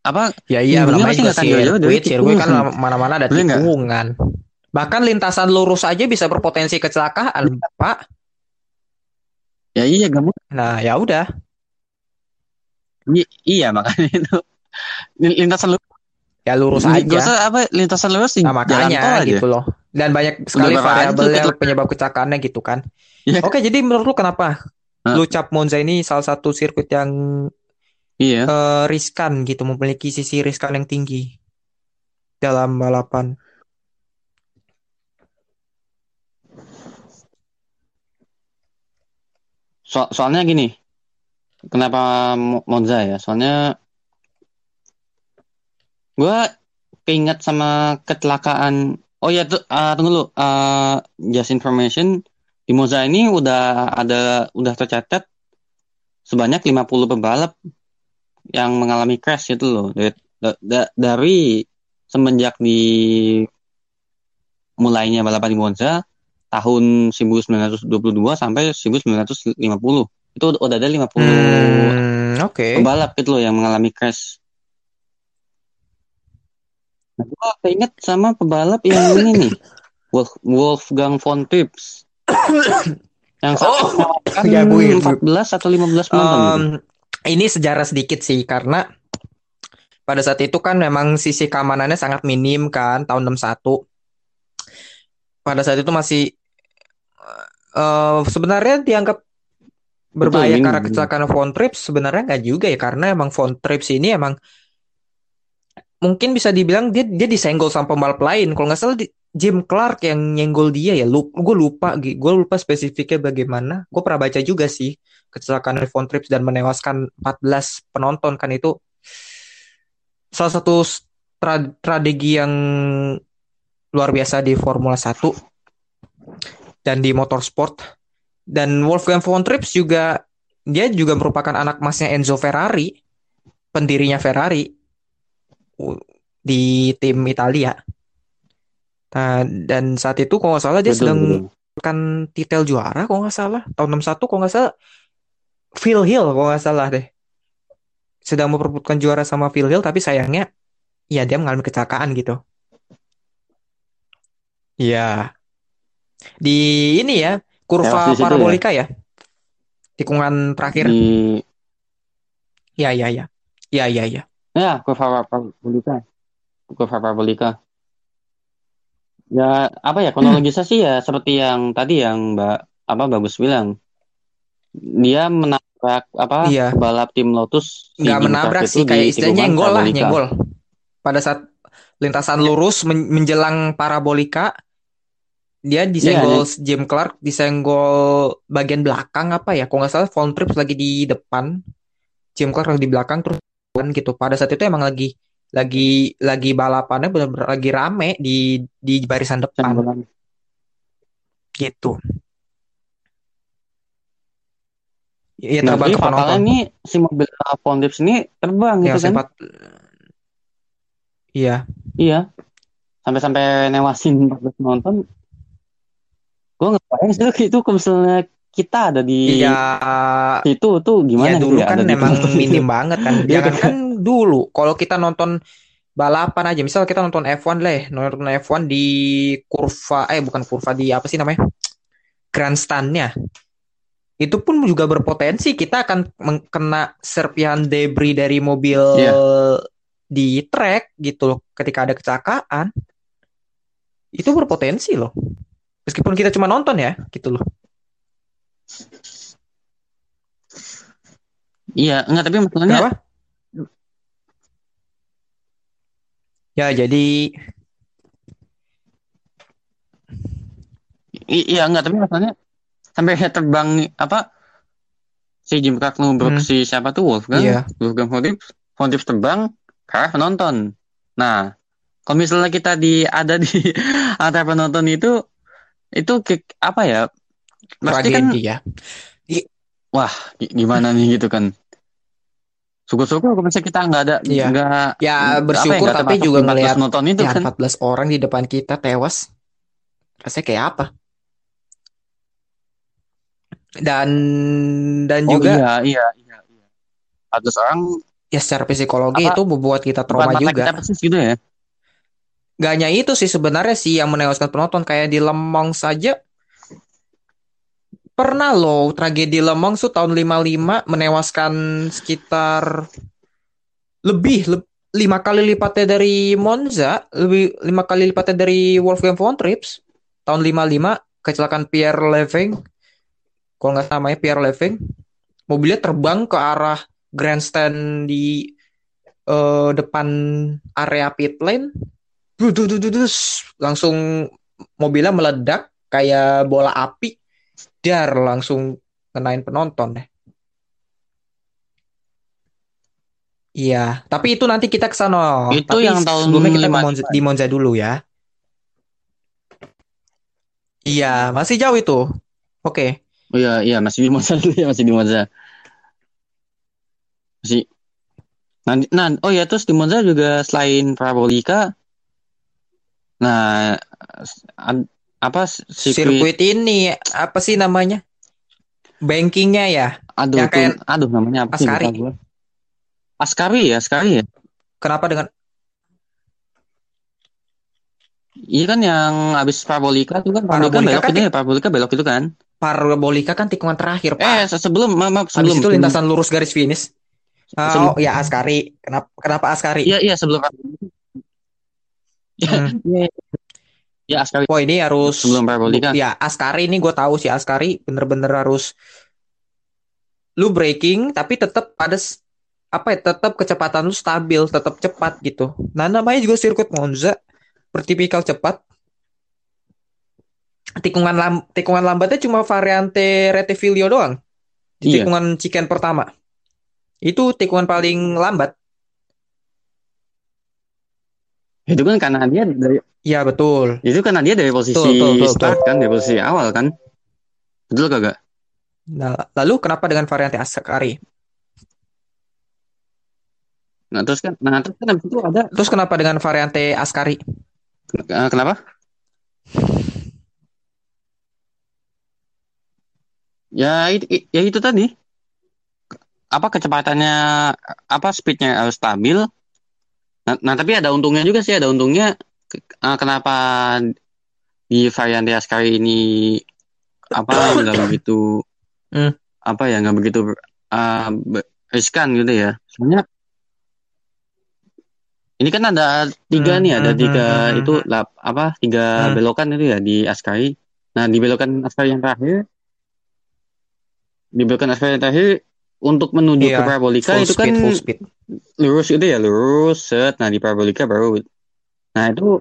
apa
Ya iya
pasti nggak akan jauh-jauh dari
sirkuit, kan
tikungan.
mana-mana ada
Bener
tikungan. Bahkan lintasan lurus aja bisa berpotensi kecelakaan, Pak.
ya iya mungkin
Nah, ya udah.
I- iya makanya itu lintasan lurus
Ya lurus
Gak
aja.
usah apa lintasan lurus
Nah, makanya
aja
gitu loh. Dan banyak sekali
aja
variabel penyebab kecelakaannya gitu kan.
Iya.
Oke, jadi menurut lu kenapa Lu cap Monza ini salah satu sirkuit yang
iya.
eh, riskan gitu, memiliki sisi riskan yang tinggi dalam balapan?
So- soalnya gini kenapa Mo- Monza ya? Soalnya gua keinget sama kecelakaan oh ya tuh ah, tunggu dulu Ah, just information di Monza ini udah ada udah tercatat sebanyak 50 pembalap yang mengalami crash itu loh dari, da- da- dari semenjak di mulainya balapan di Monza tahun 1922 sampai 1950 itu udah ada 50
Hmm, oke.
pembalap itu loh yang mengalami crash. Nah, gua keinget sama pembalap yang ini nih, Wolf, Wolfgang von Trips. yang sampai
Oh,
mengalahkan
ya, Bu, ya, Bu.
14 atau 15 penonton gitu.
Em, ini sejarah sedikit sih karena pada saat itu kan memang sisi keamanannya sangat minim kan tahun 61. Pada saat itu masih eh sebenarnya dianggap berbahaya
minim,
karena kecelakaan Von Trips sebenarnya nggak juga ya karena emang Von Trips ini emang mungkin bisa dibilang dia dia disenggol sama pembalap lain kalau nggak salah di- Jim Clark yang nyenggol dia ya gue lupa gue lupa spesifiknya bagaimana. Gue pernah baca juga sih kecelakaan Von Trips dan menewaskan 14 penonton kan itu. Salah satu stra- strategi yang luar biasa di Formula 1 dan di motorsport. Dan Wolfgang von Trips juga dia juga merupakan anak masnya Enzo Ferrari pendirinya Ferrari di tim Italia Nah, dan saat itu kalau nggak salah dia
Betul,
sedang
betul.
kan titel juara kalau nggak salah. Tahun 61 kalau nggak salah. Phil Hill kalau nggak salah deh. Sedang memperebutkan juara sama Phil Hill tapi sayangnya ya dia mengalami kecelakaan gitu. Ya di ini ya kurva
ya?
parabolika ya? Tikungan terakhir.
Di
ya ya ya. Ya ya ya.
Ya, kurva parabolika. Kurva parabolika. Ya, apa ya kronologisnya sih ya seperti yang tadi yang Mbak apa bagus bilang. Dia menabrak apa
Iya.
balap tim Lotus
nggak menabrak sih kayak istilahnya nyenggol lah nyenggol. Pada saat lintasan lurus men- menjelang parabolika dia disenggol Jim Clark disenggol bagian belakang apa ya kalau nggak salah Von Trips lagi di depan. Jim Clark lagi di belakang terus gitu. Pada saat itu emang lagi lagi lagi balapannya benar-benar lagi rame di di barisan depan gitu Iya
Nah,
terbang ke penonton
ini si mobil Von Trips ini terbang
yang
gitu kan.
sempat iya
Iya. Sampai-sampai newasin 14 penonton. Gue nggak bayang sih itu kalau misalnya kita ada di
iya
situ tuh gimana
ya
gitu
dulu
ya
kan
ada di
memang
itu.
minim banget kan.
Iya
Jangan
kan?
kan dulu. Kalau kita nonton balapan aja, misal kita nonton F1 lah, ya, nonton F1 di kurva, eh bukan kurva di apa sih namanya? Grandstand-nya. Itu pun juga berpotensi kita akan kena serpihan debris dari mobil
Iya.
di track gitu loh. Ketika ada kecelakaan, itu berpotensi loh. Meskipun kita cuma nonton ya, gitu loh.
Iya, enggak tapi masalahnya
Kenapa? Ya, jadi
i- iya enggak tapi masalahnya sampai terbang apa si Jim Clark
Hmm.
si siapa tuh Wolfgang,
Iya.
Wolfgang Von Trips terbang arah penonton. Nah, kalau misalnya kita di ada di antara penonton itu itu ke- apa ya? Pasti kan
ya.
wah gi- gimana nih gitu kan. Syukur-syukur kalau misalnya kita nggak ada
Iya.
nggak
Ya
ya,
bersyukur
nggak
tapi juga
di 14
ngelihat
penonton itu
ya
kan.
14 orang di depan kita tewas. Rasanya kayak apa? Dan dan
Oh
juga
iya iya iya iya. 14 orang
ya secara psikologi
Apa,
itu membuat kita trauma juga.
kita persis gitu ya.
Gak hanya itu sih sebenarnya sih yang menewaskan penonton kayak di Lemong saja pernah loh tragedi Lemong tuh tahun 55 menewaskan sekitar lebih le- lima kali lipatnya dari Monza, lebih lima kali lipatnya dari Wolfgang von Trips tahun 55 kecelakaan Pierre Leving. Kalau nggak namanya Pierre Leving, mobilnya terbang ke arah grandstand di eh, depan area pit lane. Langsung mobilnya meledak kayak bola api. Dar langsung kenain penonton deh. Iya, tapi itu nanti kita ke sana.
Itu
Tapi
yang tahun
sebelumnya kita ke
55.
Monza, di Monza dulu ya. Iya, masih jauh itu. Oke.
Oh iya iya masih di Monza dulu ya masih di Monza. Masih di- nah, oh ya terus di Monza juga selain Parabolika, nah ad- apa sirkuit,
Sirkuit ini apa sih namanya? Bankingnya ya.
aduh
yang
tuh,
kayak
aduh namanya apa sih lupa gua. Ascari ya, Ascari ya.
Kenapa dengan
Iya kan yang habis Parabolika itu kan Parabolika
Parabolika
belok
kan
itu ya, Parabolika belok itu kan.
parabolika kan tikungan terakhir,
Eh
Pak.
se- sebelum maaf,
Habis
sebelum
itu lintasan lurus garis finish.
Sebelum-
Oh, ya Askari. Kenapa kenapa Askari?
Iya iya sebelum Iya,
Hmm.
Ya Ascari
Wah, ini harus
sebelum Parabolika.
Ya, Askari ini gue tahu sih Askari bener-bener harus lu braking tapi tetap ada apa ya tetap kecepatan lu stabil, tetap cepat gitu. Nah, namanya juga sirkuit Monza bertipikal cepat. Tikungan lam, tikungan lambatnya cuma variante Rettifiglio doang. Di
Iya.
tikungan chicken pertama. Itu tikungan paling lambat.
Itu kan karena dia dari
Iya, betul.
itu karena dia dari posisi
Betul, betul, betul,
start kan, dari posisi awal kan. Betul kagak?
Nah, lalu kenapa dengan variante Askari?
Nah, terus kan nah terus kan itu ada
Terus kenapa dengan variante Askari?
eh, kenapa? Ya itu, ya itu tadi. Apa kecepatannya apa speednya harus stabil. Nah, nah, tapi ada untungnya juga sih, ada untungnya eh, kenapa di varian Ascari ini apa nggak begitu
Hmm.
apa ya nggak begitu be- riskan gitu ya. Soalnya Ini kan ada tiga
Hmm,
nih, ada
hmm,
tiga
hmm, hmm,
itu lap, apa tiga
Hmm.
belokan itu ya di Askari. Nah di belokan Askari yang terakhir, di belokan Askari yang terakhir untuk menuju
Iya,
ke Parabolika
full
itu
speed,
kan
full speed.
lurus gitu ya lurus set. Nah di Parabolika baru. Nah itu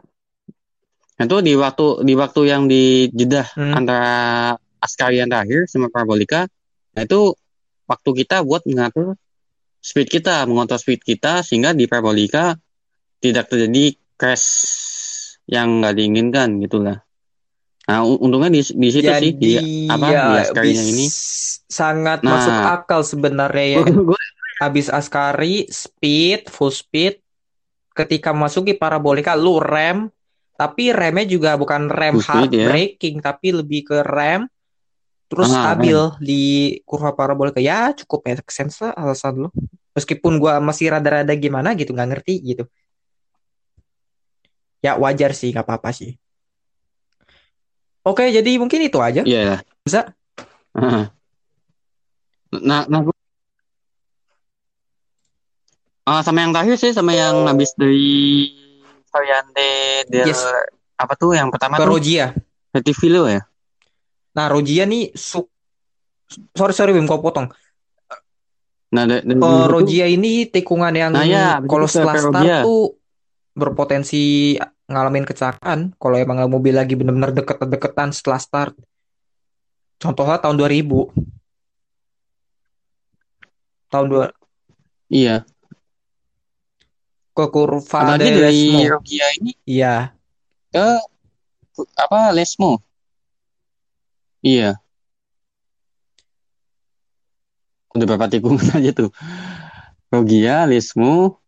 itu di waktu di waktu yang di jeda
Hmm.
antara Askari yang terakhir sama Parabolika. Nah itu waktu kita buat mengatur speed kita, mengontrol speed kita sehingga di Parabolika tidak terjadi crash yang nggak diinginkan gitulah. Nah, untungnya di di situ sih di
Jadi
apa
ya
di Askarinya ini.
sangat
Nah.
masuk akal sebenarnya ya. Habis Askari speed, full speed. Ketika masuki parabolika lu rem, tapi remnya juga bukan rem
Full
hard
speed, ya.
braking tapi lebih ke rem terus
Ah,
stabil di kurva parabolika. Ya cukup make sense lah alasan lu. Meskipun gua masih rada-rada gimana gitu nggak ngerti gitu. Ya wajar sih nggak apa-apa sih. Oke, jadi mungkin itu aja.
Iya lah.
Bisa?
Nah, nah gua- Ah, sama yang terakhir sih sama yang habis dari Variante del
Yes.
apa tuh yang pertama
Ke
tuh
Rogia.
Retivilo ya.
Nah, Rogia nih su sorry sorry Bim kau potong.
Nah, dulu tuh-
Rogia ini tikungan yang
Nah, ya,
kalau setelah start tuh berpotensi ngalamin kecelakaan kalau emang mobil lagi bener-bener deket-deketan setelah start. Contohnya tahun 2000. Tahun dua
Iya.
ke kurva
Apalagi dari
Lesmo.
Rogia ini
Iya.
ke apa Lesmo. Iya. Udah berapa tikungan aja tuh. Rogia, Lesmo.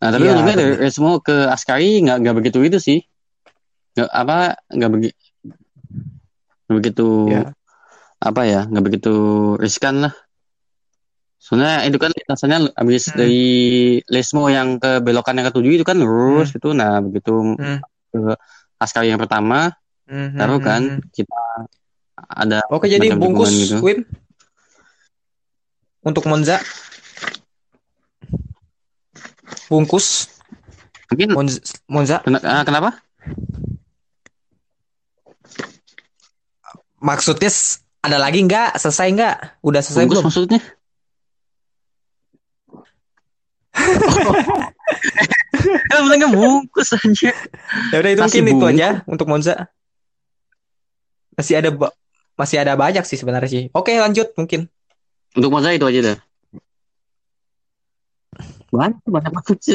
Nah, tapi
Iya,
untungnya dari Lesmo ke Askari nggak nggak begitu itu sih. Nggak apa nggak begitu nggak begitu
Iya.
apa ya nggak begitu riskan lah. Soalnya itu kan lintasannya habis
Hmm.
dari Lesmo yang ke belokan yang ketujuh itu kan lurus itu. Nah begitu
Hmm.
ke Askari yang pertama
Hmm,
Taruh
hmm,
kan
hmm.
kita ada
Oke, jadi bungkus
gitu.
Untuk Monza. Bungkus
Mungkin
Monza, Monza.
ah, kenapa?
Maksudnya ada lagi nggak? Selesai nggak? Udah selesai
Bungkus
belum?
maksudnya? Kan bilangnya bungkus aja.
Ya udah itu mungkin itu aja untuk Monza. Masih ada masih ada banyak sih sebenarnya sih. Oke, lanjut mungkin.
Untuk masa itu aja dah. Banyak banyak banget sih.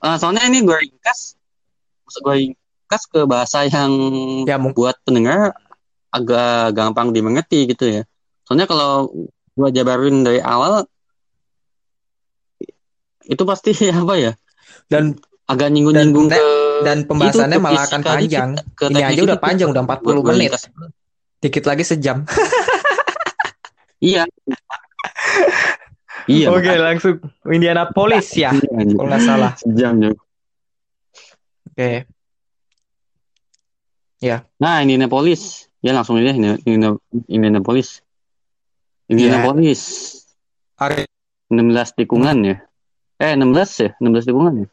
Ah, soalnya ini gue ringkas, maksud gue ringkas ke bahasa yang
Ya mungkin
buat pendengar agak gampang dimengerti gitu ya. Soalnya kalau gue jabarin dari awal itu pasti apa ya?
dan
Agak nyinggung-nyinggung
Dan-
ke
dan pembahasannya
itu,
malah akan panjang.
ke
Ini aja udah panjang udah 40
Gua- gua
menit.
ringkas.
Dikit lagi sejam.
Iya. Iya.
Oke, langsung Indianapolis ya.
Iya, anjir.
Kalau nggak salah.
Sejam juga.
Oke.
Nah, Indianapolis. Ya langsung aja Indi- Indi- Indianapolis.
Iya.
Indianapolis.
Hari
16 tikungan ya. Eh, 16 ya? 16 tikungan ya?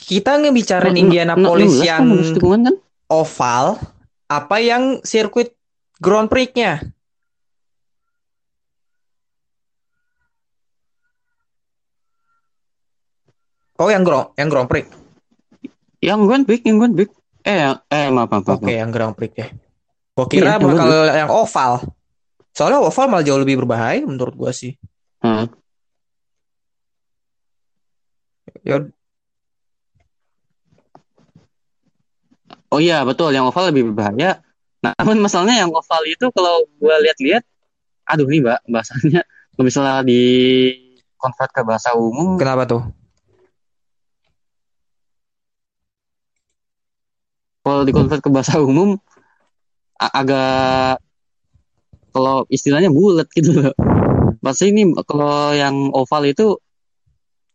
kita ngebicarain
Enam-
Indianapolis
16
yang
16 tikungan kan?
oval apa yang sirkuit Grand Prix-nya? Oh, yang Grand yang Grand Prix.
Yang Grand Prix, yang Grand Prix. Eh, yang- eh maaf, maaf.
Oke, yang Grand Prix ya. Gua kira
Iya, yang
bakal yang oval. Soalnya oval malah jauh lebih berbahaya menurut gua sih.
Heeh.
Ya,
Oh iya, betul. Yang oval lebih berbahaya. Nah, namun masalahnya yang oval itu kalau gue lihat-lihat, aduh nih mbak, bahasanya kalau misalnya di convert ke bahasa umum,
kenapa tuh?
kalau dikonvert ke bahasa umum agak kalau istilahnya bulat gitu loh. Pasti ini kalau yang oval itu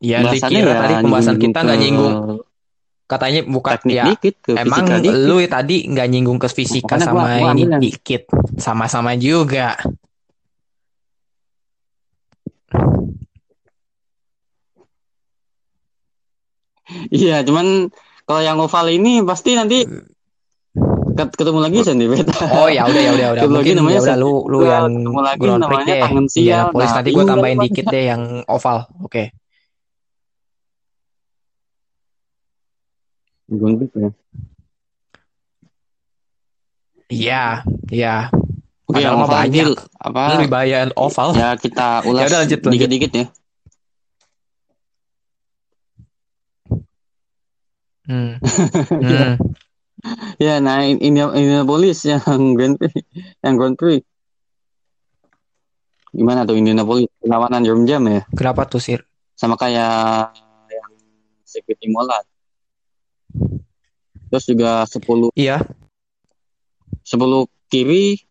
ya dikira
ya
tadi pembahasan kita nggak nyinggung katanya bukan
teknik
ya
dikit ke
emang
dikit.
lu tadi nggak nyinggung ke fisika
Makanya
sama ini dikit sama-sama juga
Iya, cuman kalau yang oval ini pasti nanti ket- ketemu lagi Sandy Bet.
Oh ya udah ya udah ya udah.
Ketemu lagi
Mungkin
namanya
ya udah lu lu yang
ketemu lagi namanya
deh.
tangan sial.
Iya, polis
Nah,
nanti gue
bingung
tambahin dikit deh yang oval. Oke.
Break ya.
Iya, iya.
Oke, yang oval ini apa?
Lebih bahaya oval.
Ya kita ulas
Ya udah, lanjut, lanjut.
dikit-dikit ya.
Hmm. Hmm.
Ya, nah ini Indianapolis yang Grand Prix, yang Grand Prix. Gimana tuh Indianapolis lawanan Jerome Jam ya?
Kenapa tuh sir?
Sama kayak yang sirkuit Imola. Terus juga 10
Iya.
10 kiri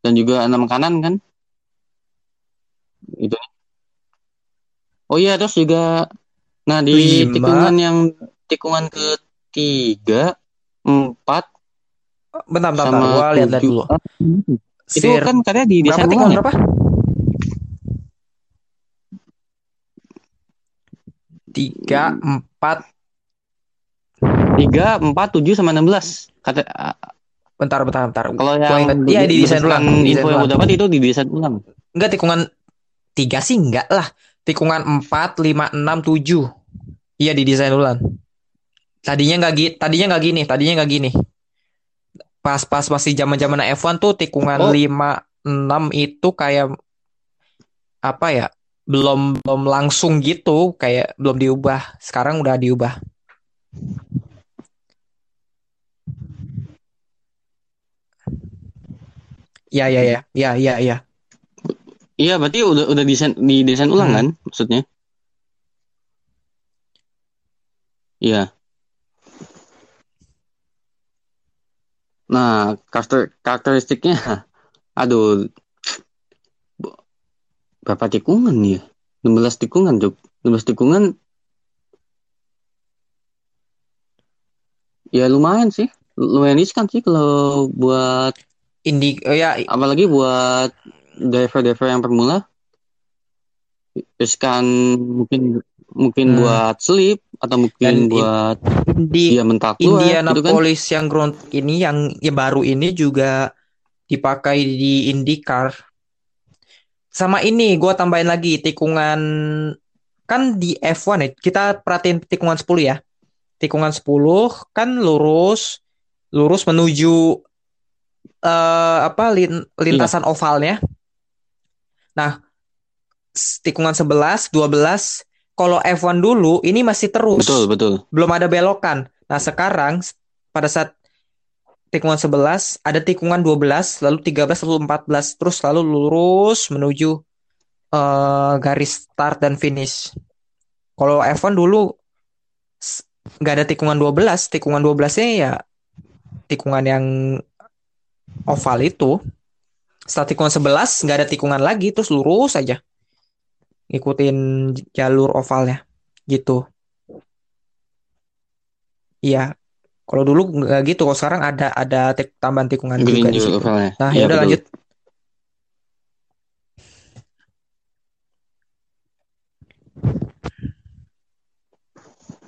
dan juga 6 kanan kan? Itu. Oh iya, terus juga nah di tikungan yang tikungan ketiga, empat
Bentar, bentar, bentar.
sama
Gua lihat-lihat
tujuh.
dulu.
Itu
Sir,
kan katanya di
berapa
desain
tikungan
ulang ya?
berapa? Tiga, empat,
Tiga, empat, tujuh sama enam belas. Kata
bentar, bentar, bentar.
kalau yang
iya di desain ulang.
info yang gue dapat itu di desain ulang.
Enggak tikungan tiga sih enggak lah. Tikungan empat, lima, enam, tujuh. Iya di desain ulang. Tadinya enggak gini, tadinya enggak gini, tadinya enggak gini. Pas-pas masih zaman-zaman F1 tuh tikungan
Oh.
lima, enam itu kayak apa ya? Belum belum langsung gitu, kayak belum diubah. Sekarang udah diubah. Ya ya ya, ya ya ya.
Iya, berarti udah udah desain di desain ulang
Hmm.
kan maksudnya? Iya. Nah, karakter karakteristiknya, aduh, berapa tikungan ya? 16 tikungan, Jok. 16 tikungan, ya lumayan sih. Lumayan riskan sih kalau buat,
Indi, oh ya
apalagi buat driver-driver yang pemula. Riskan mungkin mungkin
Hmm.
buat slip atau mungkin
Dan in-
buat
Indi
dia mental keluar gitu kan.
Indianapolis yang ground ini yang ya baru ini juga dipakai di IndyCar. Sama ini gue tambahin lagi tikungan kan di F1 ya kita perhatiin tikungan 10 ya. Tikungan 10 kan lurus lurus menuju eh apa lin- lintasan ovalnya. Nah, tikungan 11, 12 kalau F1 dulu ini masih terus
Betul, betul.
belum ada belokan. Nah, sekarang pada saat tikungan 11 ada tikungan 12, lalu 13, lalu 14, terus lalu lurus menuju eh, garis start dan finish. Kalau F1 dulu nggak ada tikungan 12, tikungan 12-nya ya tikungan yang oval itu. Setelah tikungan 11 nggak ada tikungan lagi, terus lurus aja. Ngikutin jalur ovalnya gitu. Iya. Kalau dulu nggak gitu, kalau sekarang ada ada tik- tambahan tikungan
Green
juga di situ.
ovalnya.
Nah, ya udah lanjut.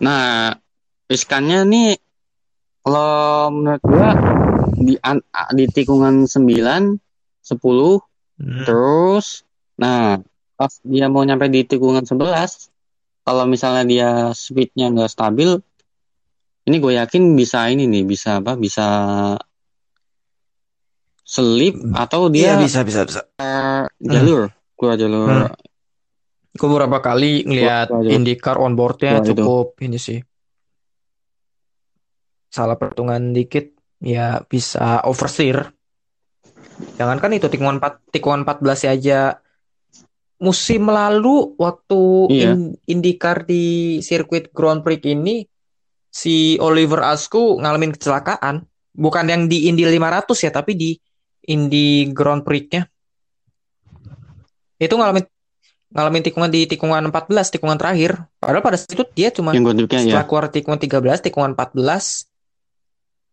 Nah, riskannya nih kalau menurut gua di di tikungan 9, 10,
Hmm.
terus nah pas dia mau nyampe di tikungan 11, kalau misalnya dia speednya nggak stabil, ini gue yakin bisa ini nih, bisa apa? Bisa selip atau
Iya
dia
bisa bisa bisa.
keluar jalur, keluar jalur.
Hmm. Gue beberapa kali
wah,
IndyCar on boardnya
Wah, itu.
cukup ini sih. Salah perhitungan dikit ya bisa oversteer. Jangankan itu tikungan 4 tikungan 14 aja musim lalu waktu
Iya.
In- IndyCar di sirkuit Grand Prix ini si Oliver Askew ngalamin kecelakaan. Bukan yang di Indy 500 ya, tapi di Indy Grand Prix-nya. Itu ngalamin ngalamin tikungan di tikungan 14, tikungan terakhir. Padahal pada saat itu dia cuma
Yang gue ya.
setelah keluar tikungan 13, tikungan 14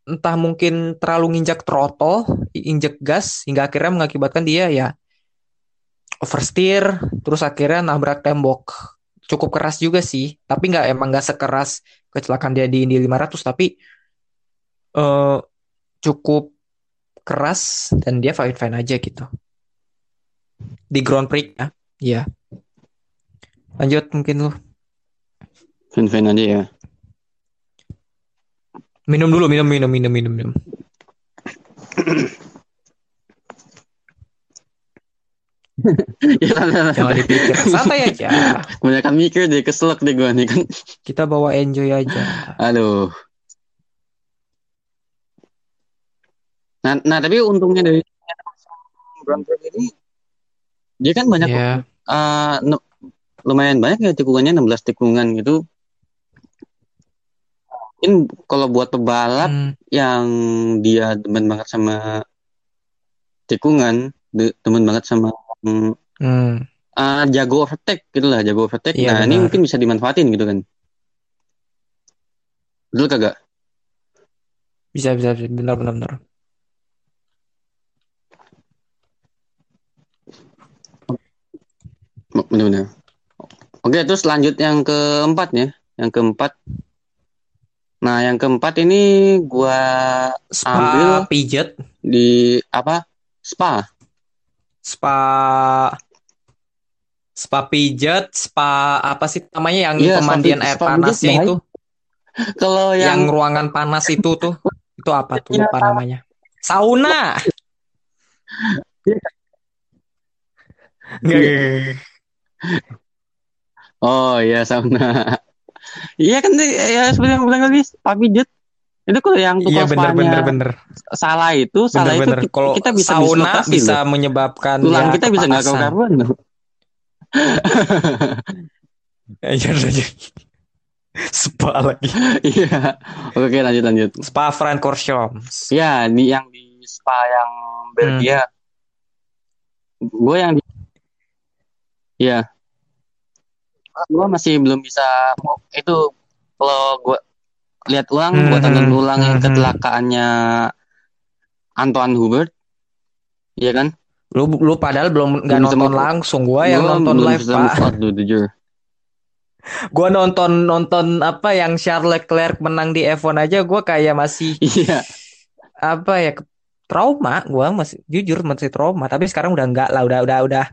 entah mungkin terlalu nginjak throttle, injek gas hingga akhirnya mengakibatkan dia ya oversteer terus akhirnya nabrak tembok. cukup keras juga sih. Tapi nggak emang nggak sekeras kecelakaan dia di Indy 500 tapi eh cukup keras dan dia fine fine aja gitu di Grand Prix ya. Iya. Lanjut mungkin lu.
Fan-fan aja ya.
Minum dulu, minum, minum, minum, minum, minum.
ya.
Jangan dipikir, santai aja.
Kebanyakan mikir deh, keselak deh gue nih kan.
Kita bawa enjoy aja.
Aduh. Nah, nah tapi untungnya dari Grand Prix ini dia kan banyak
Ya,
eh, no- lumayan banyak ya tikungannya 16 tikungan gitu. Mungkin kalau buat pebalap
hmm,
yang dia demen banget sama tikungan, de- demen banget sama
hmm.
eh, jago overtake gitu lah, jago overtake.
Iya,
nah, ini
benar.
mungkin bisa dimanfaatin gitu kan. Betul kagak?
Bisa, bisa, bisa. Benar, benar, benar.
Benar-benar. Oke, terus lanjut yang keempat ya. Yang keempat. Nah, yang keempat ini gua
Spa
Ambil.
pijet,
di apa? Spa.
Spa spa pijet, spa apa sih namanya yang
Iya, spa
pemandian air
spa
panasnya itu?
Kalau
Yang
yang
ruangan panas itu tuh. Itu apa tuh
Iya.
lupa namanya? Sauna. Nggak.
Oh iya sauna. Iya kan ya seperti yang bilang tadi spa pijet. Itu kalau yang
Iya
tukang
bener bener
spanya
bener
salah itu, salah
bener
itu
bener.
kita,
Kalau
kita bisa
sauna bisa
loh.
menyebabkan
Tulang
ya,
kita bisa nggak karuan.
Iya iya. Spa lagi.
Iya. Oke lanjut lanjut.
Spa Francorchamps.
Ya di yang di spa yang Belgia. Gue yang di ya. Gue masih belum bisa itu kalau gue lihat ulang, gue
Hmm,
tonton ulang yang
hmm,
kecelakaannya Antoine Hubert. Iya kan?
Lu lu padahal belum nggak
Belum
nonton
move-
langsung. Gua yang
Gua
nonton
belum
live pak. Gua nonton nonton apa yang Charles Leclerc menang di F1 aja. Gua kayak masih
Iya.
apa ya trauma. Gua masih jujur masih trauma. Tapi sekarang udah enggak lah. Udah udah udah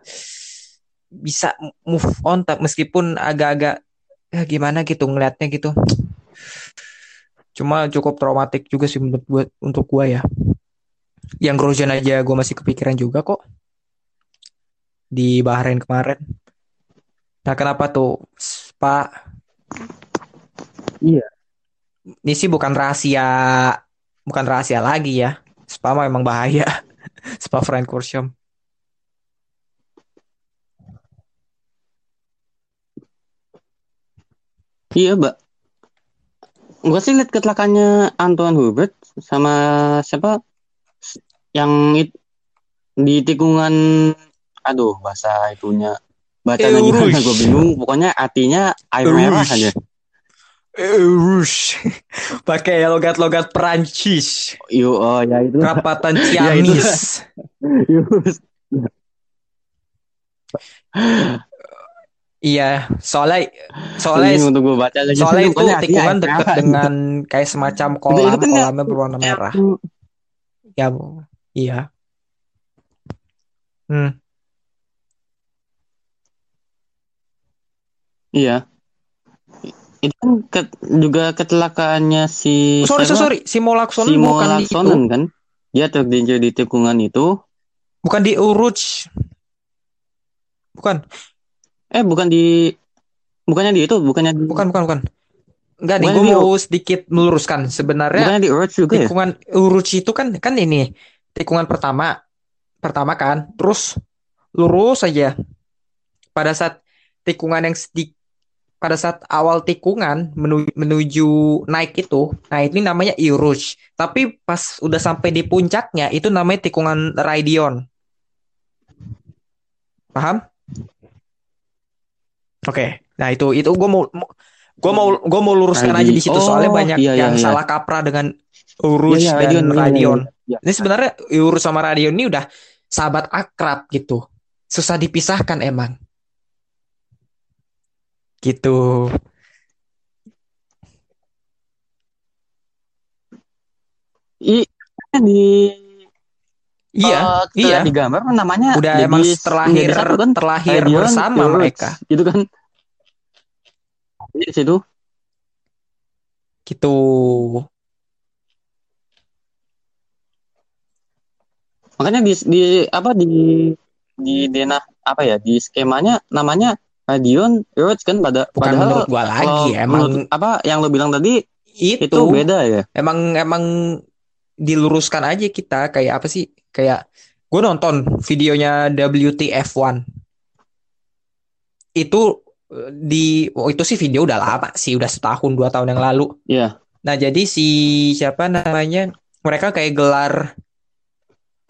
bisa move on. tak- Meskipun agak-agak ya gimana gitu ngelihatnya gitu. Cuma cukup traumatik juga sih menurut gua untuk gua ya. Yang Grosjean aja gua masih kepikiran juga kok di Bahrain kemarin. Nah, kenapa tuh Spa?
Iya.
Ini sih bukan rahasia, bukan rahasia lagi ya. Spa mah emang bahaya. Spa Francorchamps.
Iya, Mbak. Gue sih lihat kecelakaannya Antoine Hubert sama siapa? Yang it- di tikungan aduh bahasa itunya bacanya
Eh,
gimana gue bingung. Pokoknya artinya air merah aja.
Rush. Pakai logat-logat Perancis.
Yo, oh ya itu.
Kerapatan
Ya, itu.
Iya, soalnya soalnya
Ini untuk gue baca lagi
soalnya itu tikungan dekat dengan kayak semacam kolam, kolamnya berwarna merah. Ya, Bu. iya. Hmm.
Iya. Itu kan ke- juga kecelakaannya si
Sorry,
siapa?
sorry, si Molakson
Simo
bukan di itu.
Kan? Dia tergelincir di tikungan itu.
Bukan di Uruch. Bukan,
Eh bukan di bukannya di itu, bukannya di
bukan, bukan, bukan. Enggak nih, gue mau sedikit meluruskan. Sebenarnya
bukannya di Urge juga ya?
tikungan Uruch itu kan kan ini tikungan pertama, pertama kan, terus lurus aja. Pada saat tikungan yang sedikit pada saat awal tikungan menuju, menuju naik itu, nah ini namanya Uruch. Tapi pas udah sampai di puncaknya itu namanya tikungan Raidion. Paham? Oke, nah itu itu gue mau gue mau gue mau luruskan aja di situ soalnya
Oh,
banyak
iya, iya,
yang
iya.
salah kaprah dengan Uruch
Iya, iya,
dan
Radion, iya, iya,
Radion.
iya.
Ini sebenarnya Uruch sama Radion ini udah sahabat akrab gitu, susah dipisahkan emang. gitu.
I di
Iya,
kita
iya.
di gambar namanya
Udah emang terlahir
satu kan
terlahir
Radion
bersama
Roots,
mereka.
gitu kan di situ
Gitu.
makanya di di apa di di denah apa ya di skemanya namanya Radion Roots kan pada
Bukan
padahal
menurut gua
kalau
lagi, emang
menurut- apa yang lo bilang tadi
itu,
itu beda ya
emang emang diluruskan aja kita kayak apa sih? Kayak gue nonton videonya WTF1. Itu di oh, itu sih video udah lama sih, udah setahun dua tahun yang lalu.
Iya
Nah, jadi si siapa namanya? Mereka kayak gelar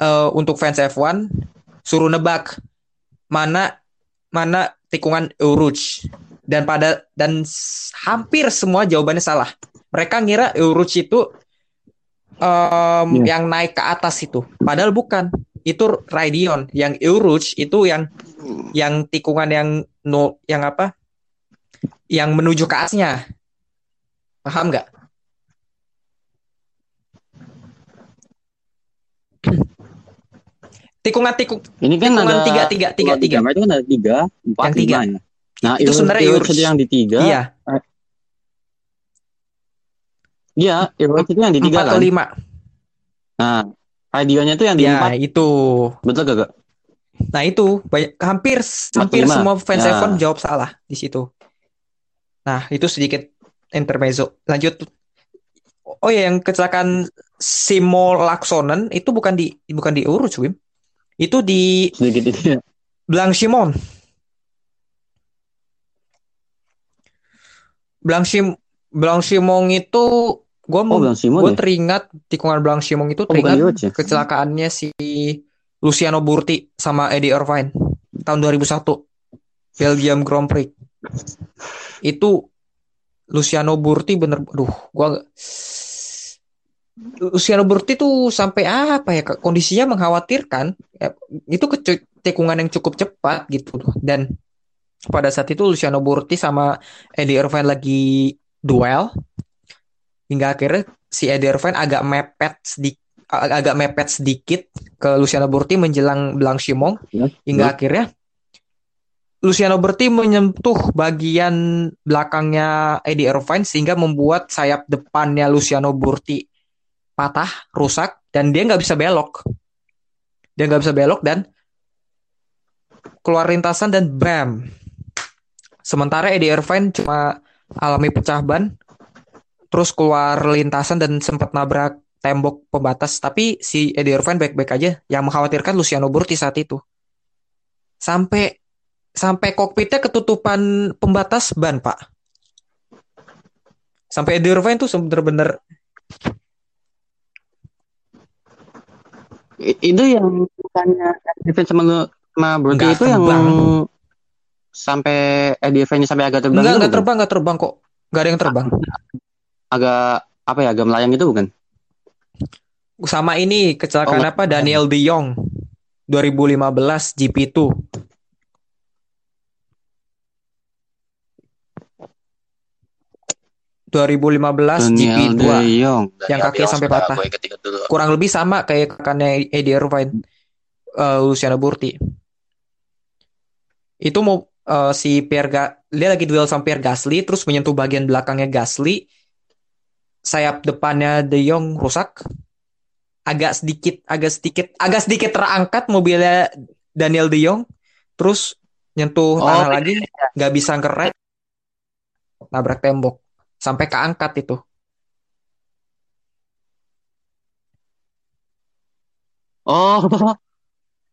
eh, untuk fans F1 suruh nebak mana mana tikungan Uruch dan pada dan hampir semua jawabannya salah. Mereka ngira Uruch itu em,
Iya.
yang naik ke atas itu, padahal bukan. Itu Raidon. Yang Uruch itu yang yang tikungan yang no yang apa? Yang menuju ke atasnya. Paham nggak? Tikungan tikung
ini kan
tikungan
ada
tiga tiga tiga tiga.
gambar itu kan ada tiga empat
Yang tiga.
lima ya nah
Itu sebenarnya
itu yang di tiga
Iya,
iya Roots itu yang di tiga
empat atau
kan
lima.
nah Radionnya itu yang di
Ya,
empat
itu.
betul gak gak
Nah, itu banyak hampir hampir semua fans
Ya.
F1 jawab salah di situ. Nah, itu sedikit intermezzo. Lanjut. Oh ya, yang kecelakaan Simo Laksonen itu bukan di bukan di Urus, Wim. Itu di
sedikit itu ya
Blanchimon. Blanchim Blanchimon itu gue
oh Simon
gue
ya?
teringat tikungan Blanchimon itu
Oh,
teringat
ya?
kecelakaannya si Luciano Burti sama Eddie Irvine tahun 2001 Belgium Grand Prix. Itu Luciano Burti bener aduh gua Luciano Burti tuh sampai apa ya kondisinya mengkhawatirkan Ya, itu ke tikungan yang cukup cepat gitu dan pada saat itu Luciano Burti sama Eddie Irvine lagi duel hingga akhirnya si Eddie Irvine agak mepet sedikit agak mepet sedikit ke Luciano Burti menjelang Blanchimont
Ya,
hingga
ya.
akhirnya Luciano Burti menyentuh bagian belakangnya Eddie Irvine sehingga membuat sayap depannya Luciano Burti patah, rusak dan dia nggak bisa belok. Dia nggak bisa belok dan keluar lintasan dan bam. Sementara Eddie Irvine cuma alami pecah ban, terus keluar lintasan dan sempat nabrak tembok pembatas. Tapi si Eddie Irvine baik-baik aja. Yang mengkhawatirkan Luciano Burti saat itu. Sampai sampai kokpitnya ketutupan pembatas ban, Pak. Sampai Eddie Irvine tuh bener-bener
itu yang bukannya defense sama sama Brody
Nggak
itu yang
terbang.
sampai Eddie Irvine sampai agak terbang
enggak enggak terbang, enggak terbang kok. Enggak ada yang terbang.
Agak apa ya agak melayang itu bukan?
Sama ini kecelakaan
Oh,
apa? Daniel De Jong 2015 GP2.
Daniel
2015 GP2
De Jong.
Yang kakinya sampai patah. kurang lebih sama kayak kakaknya Eddie Irvine eh, Luciano Burti. Itu mau eh, si Pierre Ga- dia lagi duel sama Pierre Gasly terus menyentuh bagian belakangnya Gasly sayap depannya De Jong rusak. Agak sedikit agak sedikit agak sedikit terangkat mobilnya Daniel De Jong. Terus nyentuh
Oh,
tanah lagi nggak bisa ngerem nabrak tembok. Sampai keangkat itu.
Oh.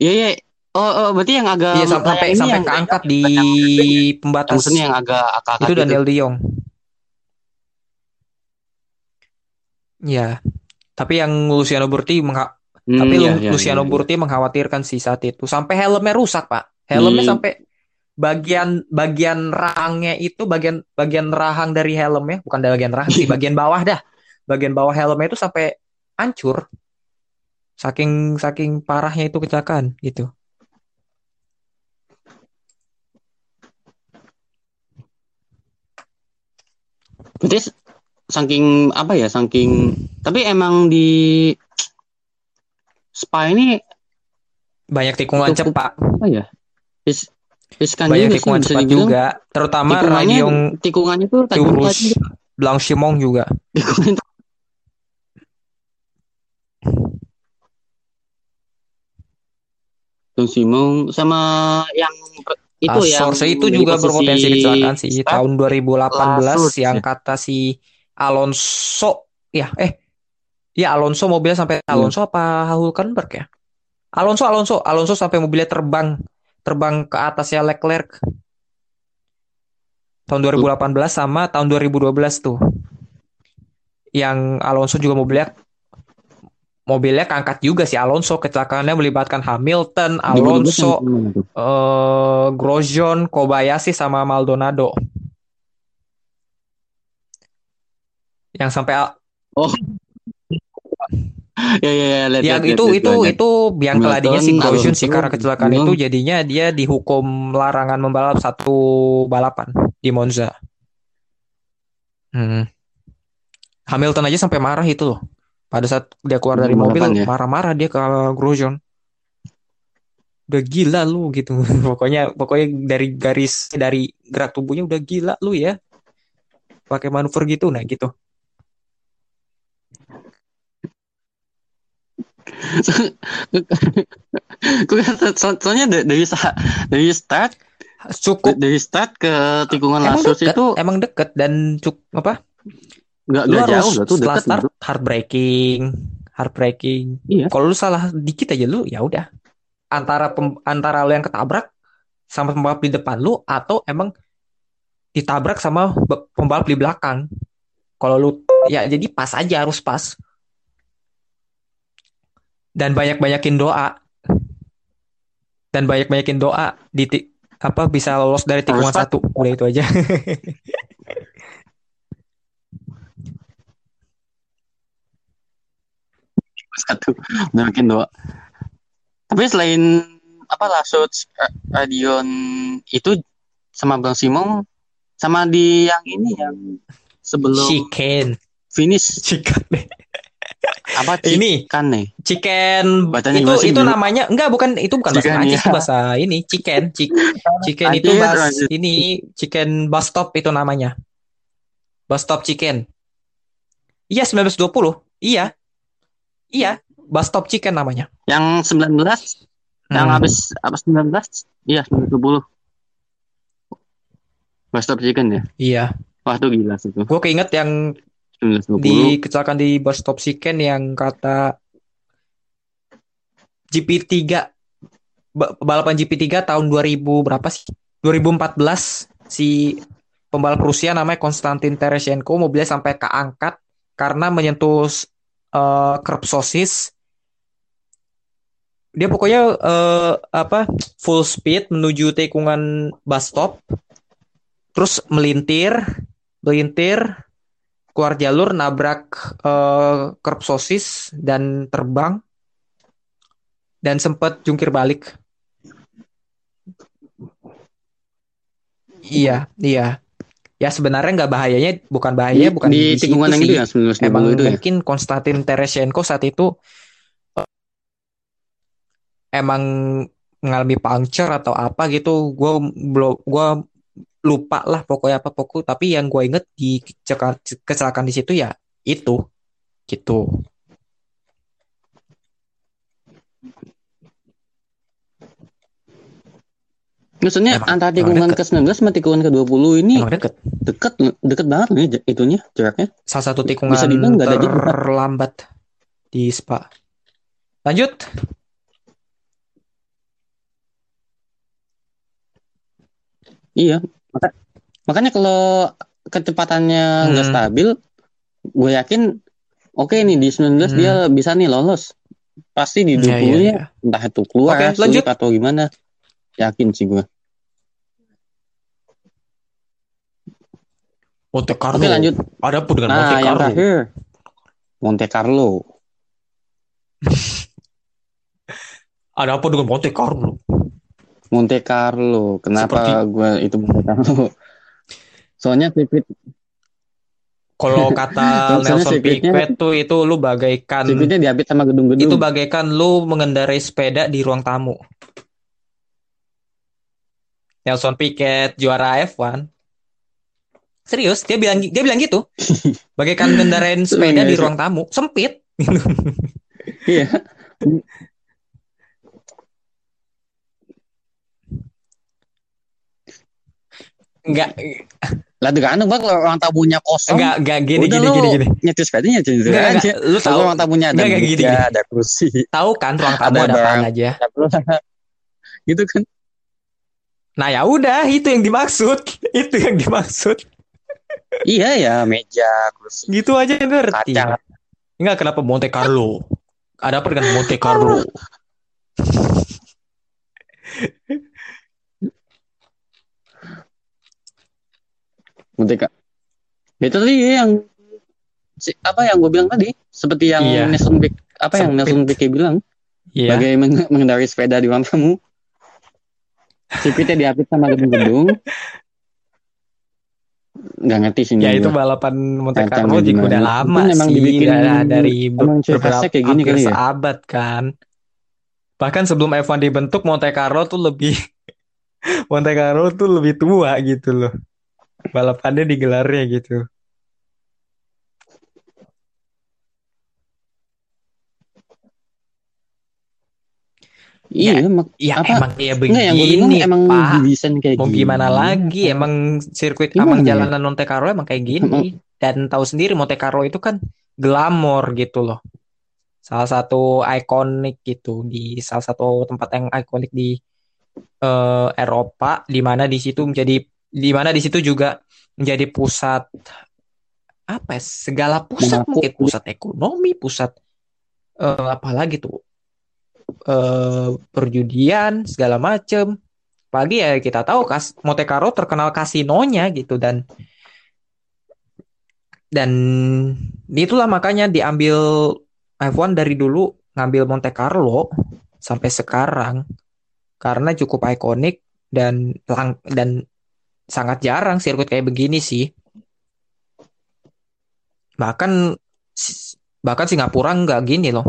Iya iya. Oh, oh berarti yang agak
Iya sam- sampai sampai
yang
keangkat di pembatas.
yang agak akak
Itu Daniel De Jong. Ya. Tapi yang Luciano Burti mengha-
Hmm,
tapi
iya, iya,
Luciano
iya, iya.
Burti mengkhawatirkan sih saat itu. Sampai helmnya rusak, Pak. Helmnya
Hmm.
sampai bagian bagian rahangnya itu bagian bagian rahang dari helmnya, bukan bagian rahang sih, bagian bawah dah. Bagian bawah helmnya itu sampai hancur. Saking saking parahnya itu kecelakaan gitu.
Berarti saking apa ya, saking tapi emang di Spa ini
Banyak tikungan
Cukup-
cepat,
apa ya? Riskan
banyak tikungan cepat juga, terutama
Tikungannya
Radiong
tikungannya tuh
Tiurus,
tajam.
Blanchimont juga.
Tikungan Dong Simong sama yang itu yang
Azor itu juga berpotensi kecelakaan sih. Tahun 2018
Lasut,
yang
ya.
kata si Alonso, ya eh, ya Alonso mobilnya sampai
Hmm.
Alonso apa Hulkenberg ya? Alonso, Alonso, Alonso sampai mobilnya terbang, terbang ke atasnya Leclerc. Tahun 2018 sama tahun 2012 tuh. Yang Alonso juga mobilnya mobilnya keangkat juga sih Alonso kecelakaannya melibatkan Hamilton,
2012 yang
Alonso,
tuh?
eh Grosjean, Kobayashi sama Maldonado. Yang sampai
Ya ya ya lihat
yang
lihat,
itu
lihat,
itu
lihat.
itu yang keladinya si Grosjean sih karena kecelakaan itu jadinya dia dihukum larangan membalap satu balapan di Monza. Hmm. Hamilton aja sampai marah itu loh. Pada saat dia keluar dari mobil
ya?
marah-marah dia ke Grosjean. Udah gila lu gitu. Pokoknya pokoknya dari garis dari gerak tubuhnya udah gila lu ya. Pakai manuver gitu nah gitu.
Gue kata- so- soalnya da- dari dari start
Cukup
dari start ke tikungan
emang
Lasus
deket,
itu
emang deket dan cuk apa?
nggak
harus
jauh tuh dekat
start
gitu.
heartbreaking heartbreaking
Iya.
kalau lu salah dikit aja lu ya udah antara pem- antara lu yang ketabrak sama pembalap di depan lu atau emang ditabrak sama pembalap di belakang kalau lu ya jadi pas aja harus pas dan banyak-banyakin doa. Dan banyak-banyakin doa di ti- apa bisa lolos dari tikungan satu. Udah itu aja.
Satu udah makin dua tapi selain apa Lasus Ra- Radion itu sama Bang Simong sama di yang ini yang sebelum
chicken.
finish.
Chicken
apa
Ini.
kan nih?
Chicken
Bacanya
itu itu
dulu?
namanya enggak bukan itu bukan bahasa
Chicken,
Prancis
ya.
bahasa ini chicken Chick- chicken itu
anjir.
ini chicken bus stop itu namanya. Bus stop chicken. Iya 1920 iya. Iya bus stop chicken namanya.
Yang 19 yang
Hmm.
habis apa 19 iya 1920 Bus Stop Chicken ya?
Iya.
Wah tuh gila sih tuh
gue keinget yang
1920
di kecelakaan di bus stop chicken yang kata GP3 ba- balapan GP3 tahun 2000 berapa sih? 2014 si pembalap Rusia namanya Konstantin Tereshenko mobilnya sampai keangkat karena menyentuh eh, kerb sosis. Dia pokoknya eh, apa full speed menuju tikungan bus stop terus melintir melintir keluar jalur nabrak eh, kerb sosis dan terbang dan sempat jungkir balik. Iya, iya. Ya sebenarnya nggak bahayanya, bukan bahaya,
di,
bukan
di
di
tikungan yang itu ya 1920
Emang
itu ya
mungkin Konstantin Tereshenko saat itu eh, emang mengalami puncture atau apa gitu. Gue belum, gue lupa lah pokoknya apa pokok. Tapi yang gue inget di kecelakaan, di situ ya itu, gitu.
maksudnya
Emang-
antara tikungan
deket.
ke 19 sama tikungan ke 20 ini
Emang deket.
deket deket banget nih itunya jaraknya
Salah satu tikungan
Bisa dibilang nggak ada
terlambat di Spa. Lanjut.
iya Maka- makanya kalau kecepatannya nggak
Hmm.
stabil gue yakin oke nih di 19
Hmm.
dia bisa nih lolos pasti di 20
Iya, iya,
nya
iya.
entah itu keluar sulit
lanjut.
atau gimana yakin sih gue
Monte Carlo.
oke lanjut
Ada apa dengan
nah
Monte
yang
Carlo?
terakhir Monte Carlo
Ada apa dengan Monte Carlo?
Monte Carlo kenapa
Seperti-
gue itu Monte Carlo soalnya sirkuit
Kalau kata Nelson Piquet tuh itu lu bagaikan
Sirkuitnya diapit sama gedung-gedung.
itu bagaikan lu mengendarai sepeda di ruang tamu. Nelson Piquet juara F1. Serius, dia bilang dia bilang gitu. Bagaikan ngendarain sepeda di ruang tamu, sempit.
Iya.
Enggak
Lah tergantung bang kalau orang tamunya kosong.
enggak enggak gini gini gini gini.
nyetir sepeda nyetir aja.
enggak. Lu tahu
orang tamunya ada
Enggak, gini, gini.
ada kursi,
tahu kan ruang tamu
Ada
ada
barang.
aja.
gitu kan.
Nah, ya udah, itu yang dimaksud. Itu yang dimaksud.
Iya ya, meja, kursi,
Gitu aja ngerti.
kaca.
Enggak kenapa Monte Carlo? Ada apa dengan Monte Carlo?
Merdeka. Itu tadi yang si- apa yang gue bilang tadi, seperti yang
Iya.
Nelson Piquet apa yang
Sempit.
Nelson Piquet bilang,
Iya.
bagai meng- mengendarai sepeda di ruang tamu. Sirkuitnya diapit sama gedung-gedung. Nggak ngerti sih
Ya itu
gua.
balapan Monte Carlo juga udah lama
Mungkin
sih,
dibikin-
dari be-
emang ciri khasnya kayak gini kali ya?
seabad kan. Bahkan sebelum F1 dibentuk Monte Carlo tuh lebih Monte Carlo tuh lebih tua gitu loh. Balapannya digelarnya gitu.
Iya, mak-
Ya
Apa?
emang kayak
enggak yang gue bingung
begini,
emang
Pak.
kayak
Mau
gini.
gimana lagi? Emang sirkuit
Gimana
emang
ya?
jalanan Monte Carlo emang kayak gini. Dan tahu sendiri Monte Carlo itu kan glamor gitu loh. Salah satu ikonik gitu di salah satu tempat yang ikonik di eh, Eropa di mana di situ menjadi di mana di situ juga menjadi pusat apa ya, segala pusat mungkin. Pusat ekonomi, pusat eh, apa lagi tuh? eh perjudian segala macem. Apalagi ya kita tahu kas Monte Carlo terkenal kasinonya gitu dan dan itulah makanya diambil F1 dari dulu ngambil Monte Carlo sampai sekarang. Karena cukup ikonik dan lang dan sangat jarang sirkuit kayak begini sih. Bahkan bahkan Singapura nggak gini loh.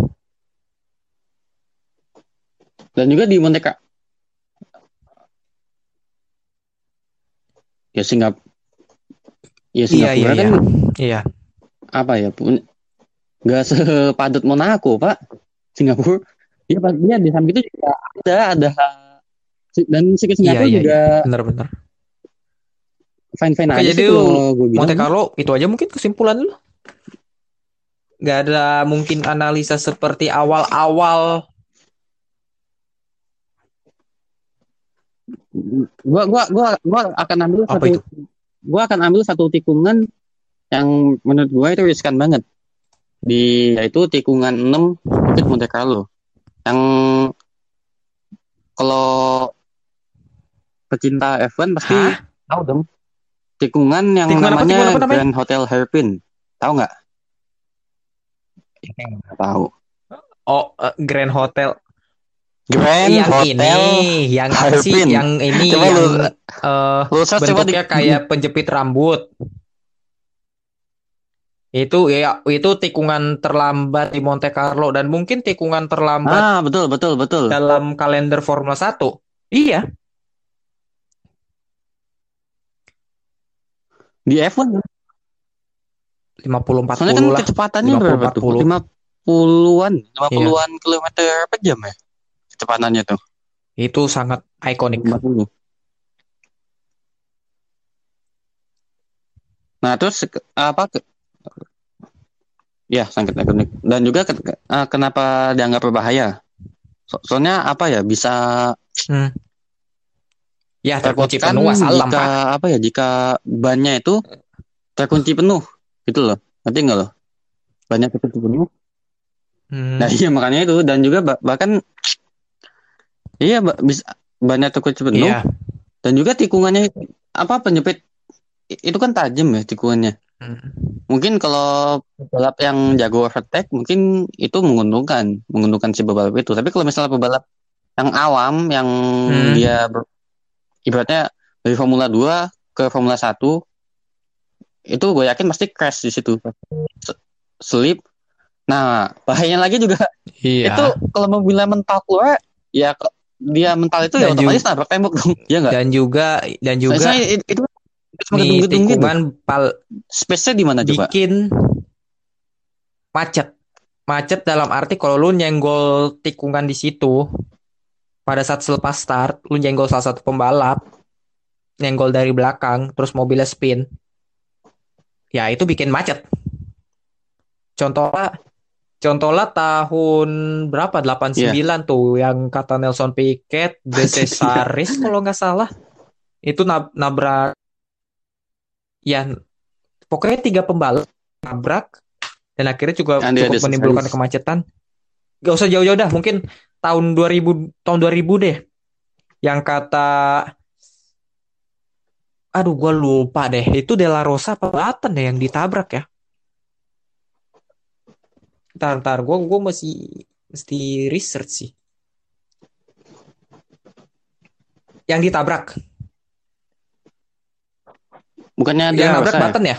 Dan juga di Monte Carlo. Ya Singap Ya
Iya,
Singapura
iya,
kan
Iya.
apa ya pun nggak sepadat Monaco pak Singapura dia pas dia di samping itu juga ada ada dan sirkuit
Iya,
Singapura
iya,
juga
Bener-bener.
Fine fine
Oke,
aja
jadi
sih kalau gue bilang
Monte Carlo itu aja mungkin kesimpulan lu. Gak ada mungkin analisa seperti awal-awal.
gua gua gua gua akan ambil
Apa
satu
itu?
gua akan ambil satu tikungan yang menurut gua itu riskan banget di yaitu tikungan 6 Bukit Monte Carlo yang kalau pecinta F1 pasti
Hah?
tahu dong tikungan yang
Tikungan apa,
namanya
tikungan apa namanya?
Grand Hotel Hairpin tahu nggak Nggak tahu
Oh, eh, Grand Hotel.
Grand
yang
Hotel
ini, yang apa sih? Yang ini
Coba
yang
lu-
eh,
lu search coba di
bentuknya kayak penjepit rambut. Itu ya itu tikungan terlambat di Monte Carlo dan mungkin tikungan terlambat
ah betul betul betul
dalam kalender Formula 1. Iya,
di F1
50 40
Soalnya kan
lah.
kecepatannya
50,
berapa tuh?
40.
50-an,
Iya.
50-an kilometer per jam ya? Kecepatannya tuh.
Itu sangat ikonik.
50. Nah, terus apa ke- Ya, sangat ikonik. Dan juga ke- eh, kenapa dianggap berbahaya? So- soalnya apa ya? Bisa
Hmm. Ya terkunci
terpotkan
penuh salam
jika apa ya? Jika bannya itu terkunci penuh, gitu loh. Ngerti nggak loh? Bannya terkunci penuh.
Hmm.
Nah iya makanya itu dan juga bah- bahkan iya ba- bisa banyak terkunci penuh
Iya.
dan juga tikungannya apa penyepit i- itu kan tajam ya tikungannya.
Hmm.
Mungkin kalau pebalap yang jago overtake mungkin itu menguntungkan, menguntungkan si pebalap itu. Tapi kalau misalnya pebalap yang awam yang
Hmm.
dia ber- ibaratnya dari Formula 2 ke Formula 1 itu gue yakin pasti crash di situ. S- slip nah bahayanya lagi juga
Iya.
itu kalau mobilnya mental keluar ya dia mental itu ya
Dan
otomatis nabrak tembok dong. Ya nggak?
Dan juga dan juga
Soalnya itu, itu gedung-gedung gitu.
tikungan pal
space-nya di mana coba?
bikin macet. Macet dalam arti kalau lu nyenggol tikungan di situ pada saat selepas start, lu nyenggol salah satu pembalap, nyenggol dari belakang, terus mobilnya spin. Ya, itu bikin macet. Contohnya contohnya tahun berapa? 89 tuh yang kata Nelson Piquet, De Cesaris kalau nggak salah. Itu nab- nabrak ya pokoknya tiga pembalap nabrak dan akhirnya juga cukup menimbulkan kemacetan. Gak usah jauh-jauh dah, mungkin tahun 2000 tahun 2000 deh. Yang kata aduh gua lupa deh, itu De La Rosa apa Button deh yang ditabrak ya. Ntar, ntar, gue gue masih mesti research sih. Yang ditabrak,
bukannya
yang nabrak
Rosa ya?
Button ya?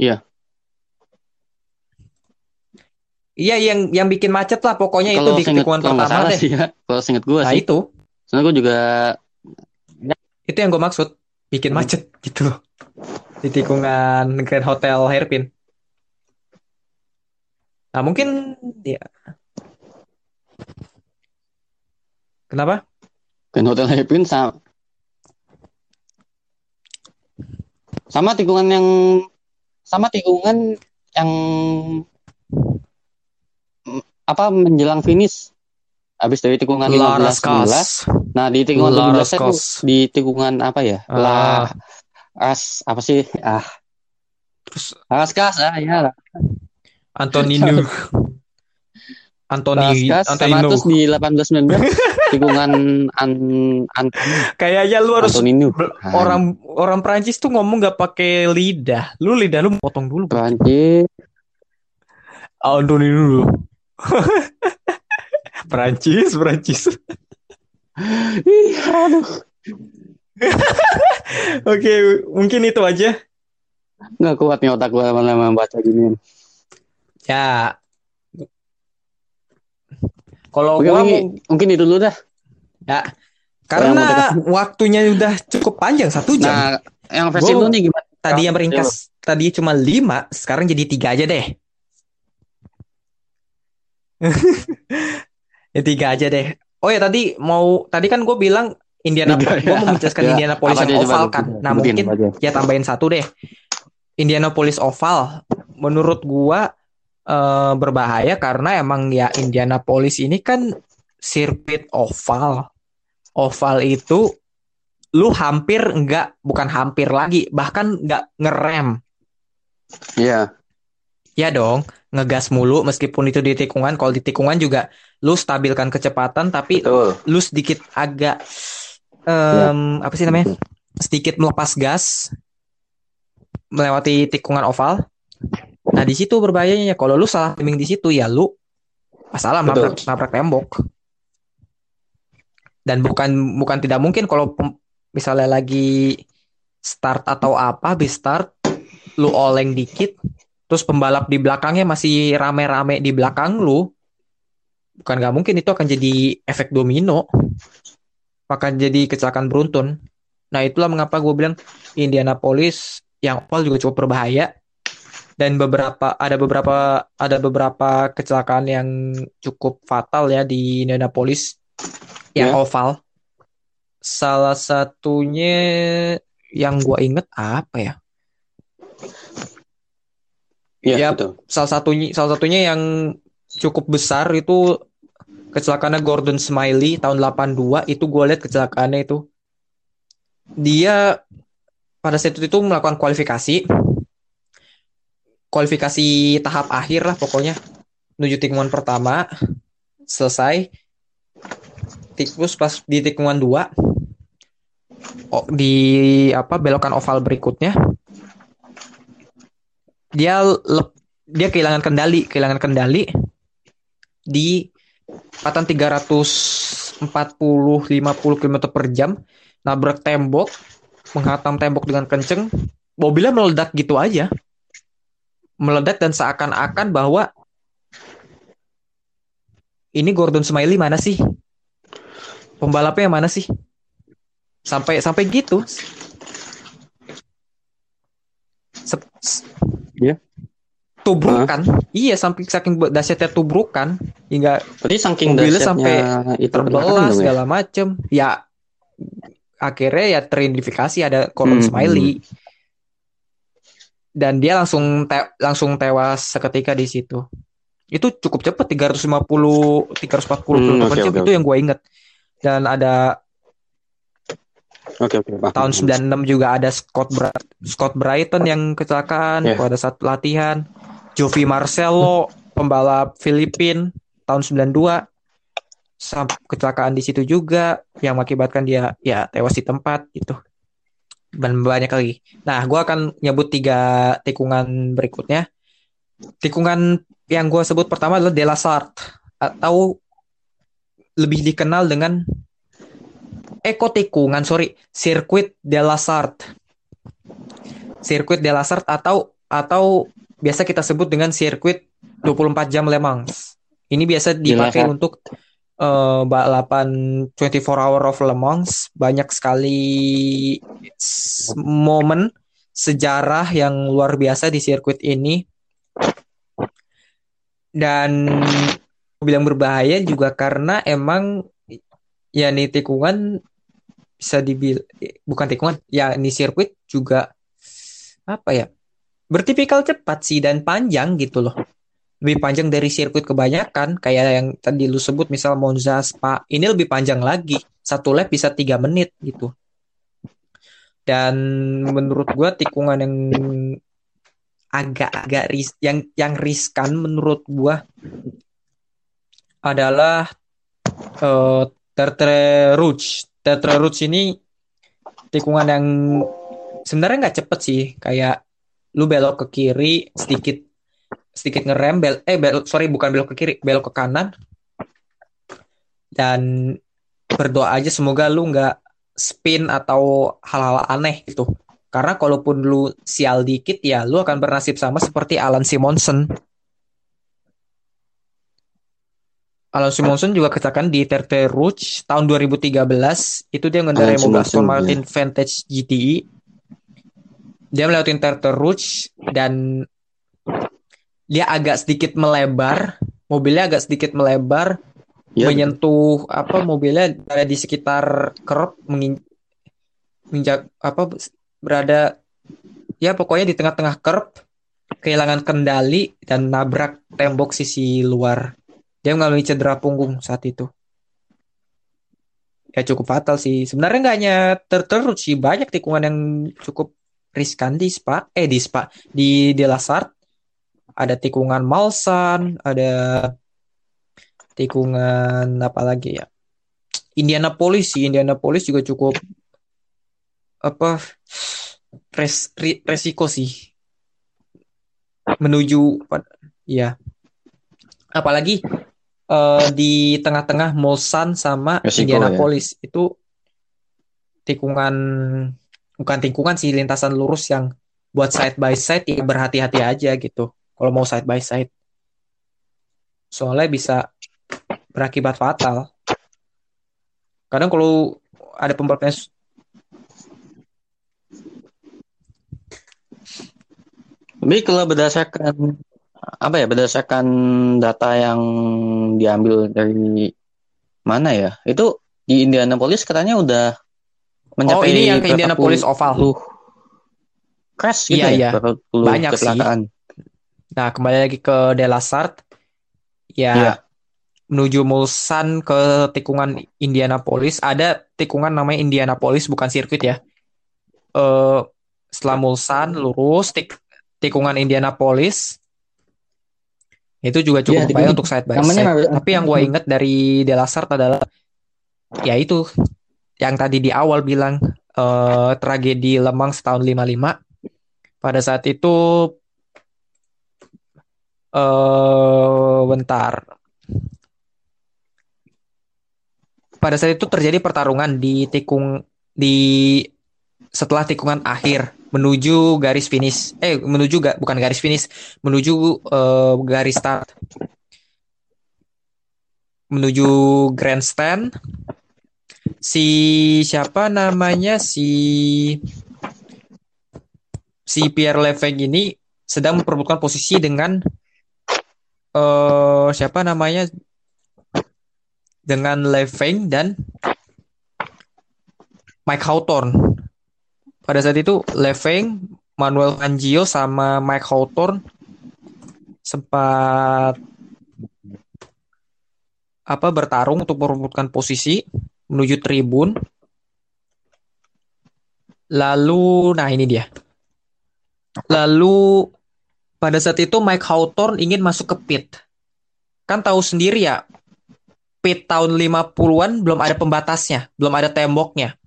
Iya.
Iya, yang yang bikin macet lah pokoknya itu
kalau
di tikungan pertama deh.
sih ya kalau seinget gue
Nah
sih
itu,
soalnya gue juga
itu yang gue maksud, bikin macet gitu loh. Di tikungan Grand Hotel Hairpin. Nah mungkin ya. Kenapa?
kan hotel Happin sama sama tikungan yang sama tikungan yang apa menjelang finish habis dari tikungan 15 16 nah di tikungan
Lara
17 itu di tikungan apa ya lah as apa sih ah
Terus
Raskas ah ya.
Antonino. Antoni
Raskas
Antonino.
terus di 18 19 tikungan an, an
Kayaknya lu harus
Antonino
ber-
Ah,
orang orang Prancis tuh ngomong nggak pakai lidah. Lu lidah lu potong dulu.
Prancis
Antonino dulu. Prancis, Prancis.
Ih, aduh
Oke, mungkin itu aja.
nggak kuat nih otak gue lama-lama baca gini
Ya. Kalau gua
mungkin, mungkin itu dulu dah
ya karena waktunya udah cukup panjang satu jam.
Nah, yang versi lu nih gimana?
tadi yang meringkas tadi cuma lima, sekarang jadi tiga aja deh. ya tiga aja deh. Oh ya tadi mau tadi kan gue bilang Indiana, gue mau menjelaskan
Ya,
Indianapolis yang oval kan.
coba.
Nah mungkin
aja.
ya tambahin satu deh. Indianapolis oval menurut gua eh, berbahaya karena emang ya Indianapolis ini kan sirkuit oval. Oval itu lu hampir enggak bukan hampir lagi bahkan enggak ngerem
Iya,
ya dong ngegas mulu meskipun itu di tikungan kalau di tikungan juga lu stabilkan kecepatan tapi
betul.
lu sedikit agak em, apa sih namanya sedikit melepas gas melewati tikungan oval. Nah di situ berbahayanya kalau lu salah timing di situ ya lu masalah
Betul.
nabrak nabrak tembok. Dan bukan bukan tidak mungkin kalau misalnya lagi start atau apa habis start lu oleng dikit terus pembalap di belakangnya masih rame-rame di belakang lu. Bukan nggak mungkin itu akan jadi efek domino. Akan jadi kecelakaan beruntun. Nah itulah mengapa gue bilang Indianapolis yang oval juga cukup berbahaya. Dan beberapa ada beberapa ada beberapa kecelakaan yang cukup fatal ya di Indianapolis yang
Ya.
oval. Salah satunya yang gue inget apa ya
Iya,
Ya,
betul.
salah satunya salah satunya yang cukup besar itu kecelakaannya Gordon Smiley tahun 82 itu gue lihat kecelakaannya itu. Dia pada saat itu melakukan kualifikasi. Kualifikasi tahap akhir lah pokoknya menuju tikungan pertama selesai. Tikus pas di tikungan dua oh, di apa belokan oval berikutnya dia lep- dia kehilangan kendali kehilangan kendali di kecepatan 340 50 km per jam nabrak tembok menghantam tembok dengan kenceng, mobilnya meledak gitu aja. Meledak dan seakan-akan bahwa ini Gordon Smiley mana sih? Pembalapnya mana sih? Sampai sampai gitu.
Iya.
Tubrukan. Iya, sampai saking dahsyatnya tubrukan hingga
Berarti saking
Mobilnya sampai
itu
terbelah
ya?
segala macem. Ya akhirnya ya teridentifikasi ada Gordon
Hmm,
Smiley. Dan dia langsung te- langsung tewas seketika di situ. Itu cukup cepat 350 340
Hmm,
km
oke,
jam
oke,
itu yang gue inget. Dan ada
Oke oke. paham.
tahun 96 juga ada Scott Bra- Scott Brighton yang kecelakaan
Yeah.
pada saat latihan. Jovi Marcelo pembalap Filipin tahun 92 sam- kecelakaan di situ juga yang mengakibatkan dia ya tewas di tempat gitu. Dan banyak lagi. Nah, gua akan nyebut tiga tikungan berikutnya. Tikungan yang gua sebut pertama adalah De La Sart atau lebih dikenal dengan Eko tikungan, sorry, sirkuit de la Sarthe. Sirkuit de la Sarthe atau atau biasa kita sebut dengan sirkuit 24 jam Le Mans. Ini biasa dipakai untuk eh, balapan 24 hour of Le Mans. Banyak sekali momen sejarah yang luar biasa di sirkuit ini. Dan bilang berbahaya juga karena emang ya nih tikungan bisa dibil bukan tikungan ya ini sirkuit juga apa ya bertipikal cepat sih dan panjang gitu loh. Lebih panjang dari sirkuit kebanyakan kayak yang tadi lu sebut misal Monza Spa ini lebih panjang lagi. Satu lap bisa tiga menit gitu. Dan menurut gua tikungan yang agak-agak ris yang yang riskan menurut gua adalah eh Tertre Rouge. Tertre Rouge ini tikungan yang sebenarnya nggak cepet sih, kayak lu belok ke kiri sedikit sedikit ngerem bel eh belok sorry bukan belok ke kiri belok ke kanan. Dan berdoa aja semoga lu nggak spin atau hal-hal aneh gitu. Karena kalaupun lu sial dikit ya lu akan bernasib sama seperti Alan Simonsen Alan Simonsen juga kecelakaan di Tertre Rouge tahun 2013 itu dia mengendarai mobil Aston Martin Vantage GTI dia melewati Tertre Rouge dan dia agak sedikit melebar mobilnya agak sedikit melebar
Ya,
menyentuh apa mobilnya ada di sekitar kerb mengin- menginjak apa berada ya pokoknya di tengah-tengah kerb kehilangan kendali dan nabrak tembok sisi luar dia mengalami cedera punggung saat itu. Ya cukup fatal sih. Sebenarnya nggak hanya terterus sih. Banyak tikungan yang cukup riskan di Spa. Eh di Spa. Di De La Sarthe. Ada tikungan Malsan ada tikungan apa lagi ya? Indianapolis sih. Indianapolis juga cukup apa res, resiko sih. Menuju ya. Apalagi eh, di tengah-tengah Mulsan sama
Resiko,
Indianapolis. itu tikungan bukan tikungan sih lintasan lurus yang buat side by side ya berhati-hati aja gitu. Kalau mau side by side. Soalnya bisa berakibat fatal. Kadang kalau ada pembalapnya
Tapi kalau berdasarkan apa ya berdasarkan data yang diambil dari mana ya itu di Indianapolis katanya udah mencapai
Oh, ini yang ke Indianapolis Oval.
crash gitu
Iya,
ya
iya.
puluh
Banyak sih.
kecelakaan
Nah, kembali lagi ke De La Sarthe. Ya,
Iya.
menuju Mulsan ke tikungan Indianapolis. Ada tikungan namanya Indianapolis, bukan sirkuit ya. Eh, setelah Mulsan, lurus, tik tikungan Indianapolis. Itu juga cukup bahaya
tikungan-
untuk side by
namanya
side. Tapi yang gue inget dari De La Sarthe adalah, ya itu, yang tadi di awal bilang, eh, tragedi Lemang setahun 55. Pada saat itu eh bentar. Pada saat itu terjadi pertarungan di tikung di setelah tikungan akhir menuju garis finish. Eh, menuju ga, bukan garis finish, menuju eh, garis start. Menuju grandstand. Si siapa namanya si si Pierre Lefeng ini sedang memperebutkan posisi dengan eh siapa namanya dengan Lefeng dan Mike Hawthorne. Pada saat itu Lefeng, Manuel Fangio sama Mike Hawthorne sempat apa bertarung untuk merebutkan posisi menuju tribun. Lalu, nah ini dia. Lalu pada saat itu Mike Hawthorne ingin masuk ke pit. Kan tahu sendiri ya, pit tahun 50-an belum ada pembatasnya, belum ada temboknya.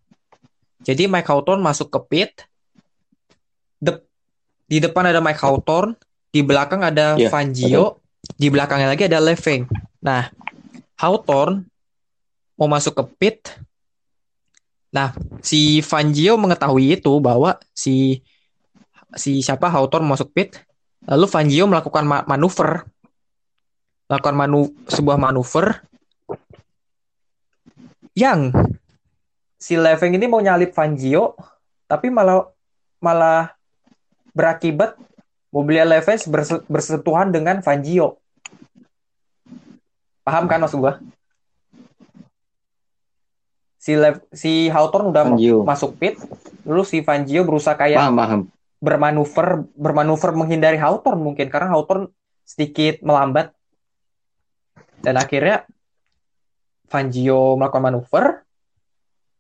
Jadi Mike Hawthorne masuk ke pit. De- di depan ada Mike Hawthorne, di belakang ada
Iya,
Fangio, di belakangnya lagi ada Leveng. Nah, Hawthorne mau masuk ke pit. Nah, si Fangio mengetahui itu bahwa si si siapa Hawthorne masuk pit, lalu Fangio melakukan ma- manuver, melakukan manu sebuah manuver yang si Leveng ini mau nyalip Fangio, tapi malah malah berakibat mobilnya Leveng berse- bersentuhan dengan Fangio. Paham kan maksud gua? Si Lev- si Hawthorne udah
Fangio.
masuk pit, lalu si Fangio berusaha kayak
Paham, paham.
bermanuver bermanuver menghindari Hawthorne mungkin karena Hawthorne sedikit melambat dan akhirnya Fangio melakukan manuver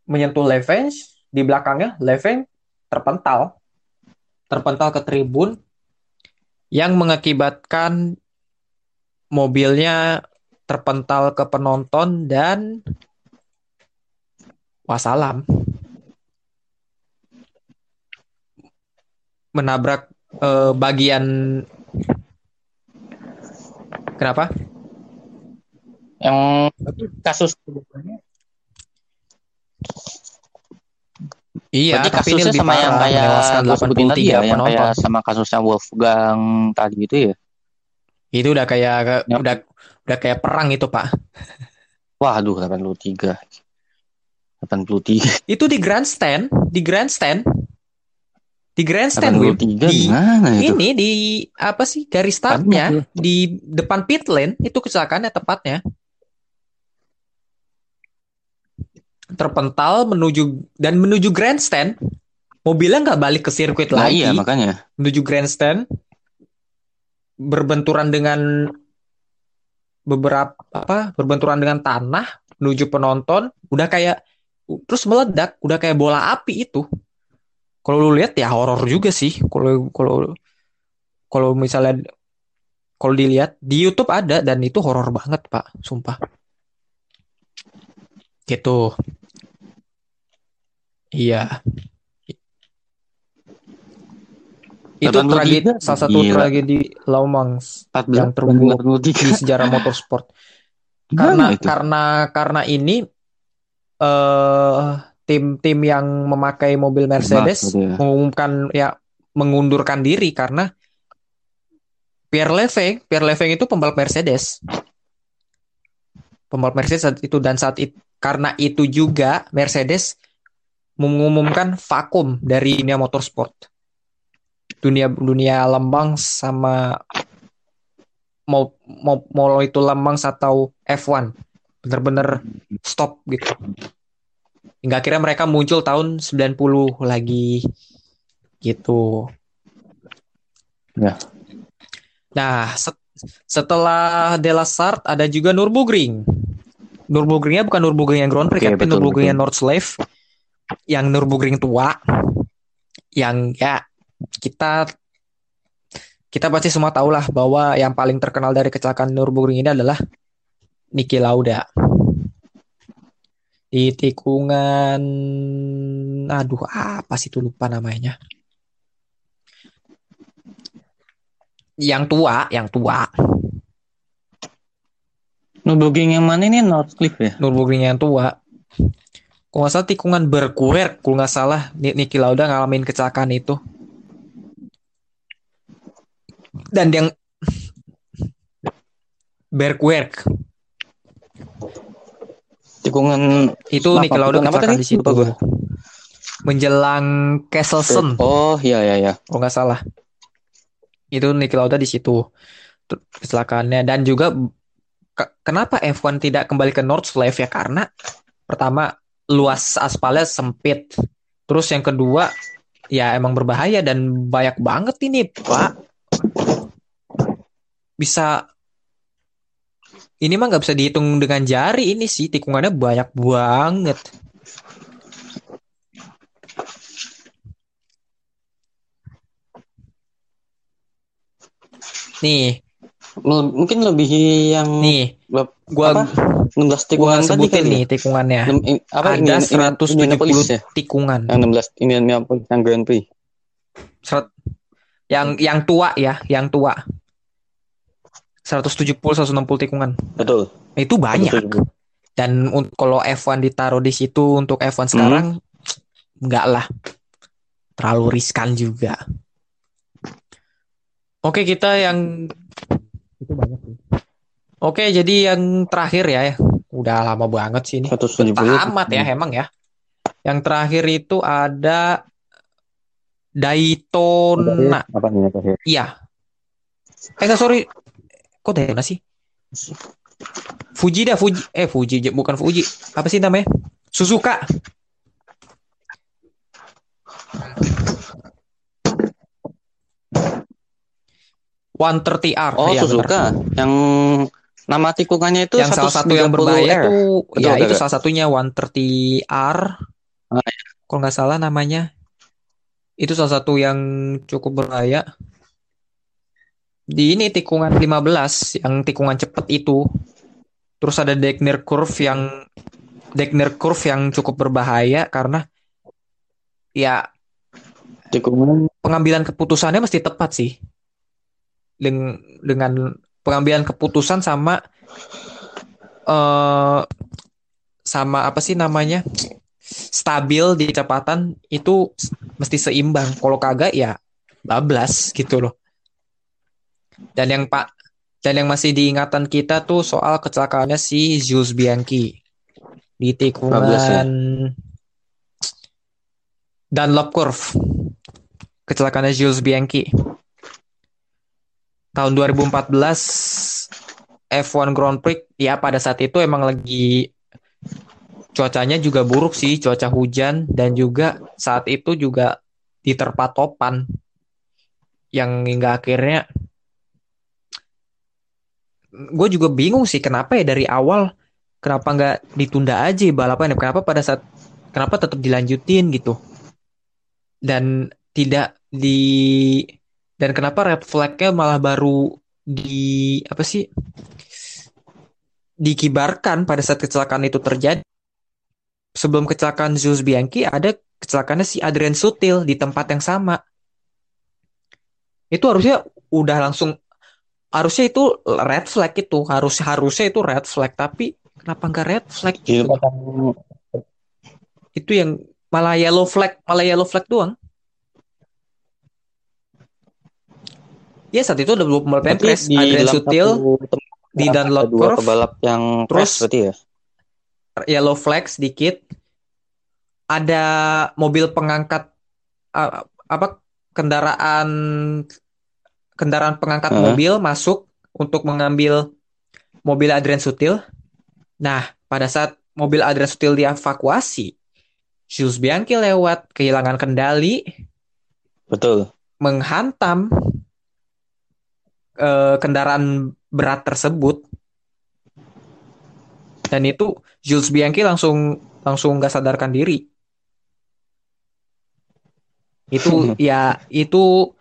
menyentuh Leveng di belakangnya Leveng terpental terpental ke tribun yang mengakibatkan mobilnya terpental ke penonton dan wassalam menabrak eh, bagian kenapa?
Yang kasus keduanya
Iya,
berarti
tapi ini
kasusnya
lebih
sama yang kayak gue sebutin tadi
83
ya, yang
penonton.
kayak sama kasusnya Wolfgang tadi gitu ya.
Itu udah kayak
Yap.
udah udah kayak perang itu, Pak.
Waduh, 83. 83.
Itu di grandstand, di grandstand. Di grandstand, Wim.
83
Di
gimana itu?
ini di apa sih garis startnya di depan pit lane itu kecelakaannya tepatnya terpental menuju dan menuju grandstand mobilnya nggak balik ke sirkuit
Nah
lagi.
iya makanya.
menuju grandstand berbenturan dengan beberapa apa berbenturan dengan tanah menuju penonton udah kayak terus meledak udah kayak bola api itu. Kalau lu lihat ya horor juga sih. Kalau kalau kalau misalnya kalau dilihat di YouTube ada dan itu horor banget pak. Sumpah. Gitu iya itu
83,
tragedi salah satu
gila.
tragedi Mans
14,
yang terburuk
83.
di sejarah motorsport karena
itu?
karena karena ini eh tim-tim yang memakai mobil Mercedes
ya.
mengumumkan ya mengundurkan diri karena Pierre Leveng Pierre Leveng itu pembalap Mercedes pembalap Mercedes saat itu dan saat itu karena itu juga Mercedes mengumumkan vakum dari dunia motorsport. Dunia dunia lembang sama mau mau mau itu lembang atau F1 bener-bener stop gitu. Hingga akhirnya mereka muncul tahun 90 lagi. Gitu.
Ya.
nah set- setelah Delasart ada juga Nürburgring. Nürburgringnya bukan Nürburgring yang Grand Prix
Oke,
tapi Nürburgring yang. Nordschleife yang Nürburgring tua yang ya kita kita pasti semua tahu lah bahwa yang paling terkenal dari kecelakaan Nürburgring ini adalah Niki Lauda. Di tikungan aduh apa sih itu lupa namanya. Yang tua yang tua.
Nürburgring yang mana ini? Northcliffe ya?
Nürburgring yang tua Kalau nggak salah tikungan berkuer, kalau nggak salah Ni- Niki Lauda ngalamin kecelakaan itu. Dan yang Berkuerk
Tikungan
itu? Niki Lauda kecelakaan di situ.
Gua.
Menjelang Kesselsen,
Oh, iya iya iya.
kalau nggak salah. Itu Niki Lauda di situ kecelakaannya dan juga ke- kenapa F1 tidak kembali ke Nordschleife ya karena pertama luas aspalnya sempit. Terus yang kedua ya emang berbahaya dan banyak banget ini, Pak. Bisa ini mah nggak bisa dihitung dengan jari ini sih tikungannya banyak banget. Nih,
Mungkin lebih yang
nih,
Lep-
gua
apa? 16
gua
tikungan tadi
sebutin
kali
nih
ya?
tikungannya.
Nem- i- apa
Ada
Indian- Indian-
170
Indianapolis ya?
tikungan.
Yang 16 Indianapolis yang Grand Prix.
Serat- yang yang tua ya, yang tua. 170 160 tikungan.
Betul.
Itu banyak.
170.
Dan kalau F1 ditaruh di situ untuk F1 sekarang enggak lah. Terlalu riskan juga. Oke, kita yang itu banyak sih. Oke, jadi yang terakhir ya. Udah lama banget sih ini.
170.
Tamat ya emang ya. Yang terakhir itu ada Daytona.
Apa nih yang terakhir?
Iya. Eh enggak, sorry. Kok Daytona sih? Fuji dah, Fuji. Eh, Fuji, bukan Fuji. Apa sih namanya? Suzuka. One thirty R.
Oh,
benar.
Suzuka. Yang nama tikungannya itu
Yang salah satu yang
130
berbahaya
R.
tuh,
Betul,
ya
betul,
itu
betul.
salah satunya One thirty R.
Ah, iya.
Kalau nggak salah namanya. Itu salah satu yang cukup berbahaya. Di ini tikungan 15 yang tikungan cepet itu. Terus ada Degner Curve yang Degner Curve yang cukup berbahaya karena ya
Tikungan
pengambilan keputusannya mesti tepat sih. Deng- dengan pengambilan keputusan sama eh sama apa sih namanya? stabil di kecepatan itu mesti seimbang. Kalau kagak ya bablas gitu loh. Dan yang Pak dan yang masih diingatan kita tuh soal kecelakaannya si Jules Bianchi di
Bablas ya?
tikungan Dunlop Curve. Kecelakaannya Jules Bianchi. Tahun 2014 F1 Grand Prix ya pada saat itu emang lagi cuacanya juga buruk sih, cuaca hujan dan juga saat itu juga diterpa topan yang hingga akhirnya gue juga bingung sih kenapa ya dari awal kenapa nggak ditunda aja balapan kenapa pada saat kenapa tetap dilanjutin gitu. Dan tidak di dan kenapa red flagnya malah baru di apa sih dikibarkan pada saat kecelakaan itu terjadi? Sebelum kecelakaan Jules Bianchi ada kecelakaannya si Adrian Sutil di tempat yang sama. Itu harusnya udah langsung harusnya itu red flag itu harus harusnya itu red flag. Tapi kenapa nggak red flag?
Gitu.
gitu itu yang malah yellow flag malah yellow flag doang ya saat itu udah belum pembalap yang
di
Adrian Sutil di
ada
Dunlop
dua
Curve
pebalap yang
Terus-
crash berarti ya?
yellow flag sedikit ada mobil pengangkat uh, apa kendaraan kendaraan pengangkat
Hah?
mobil masuk untuk mengambil mobil Adrian Sutil. Nah, pada saat mobil Adrian Sutil dievakuasi, Jules Bianchi lewat kehilangan kendali,
Betul.
menghantam eh, kendaraan berat tersebut. Dan itu Jules Bianchi langsung langsung nggak sadarkan diri. Itu ya itu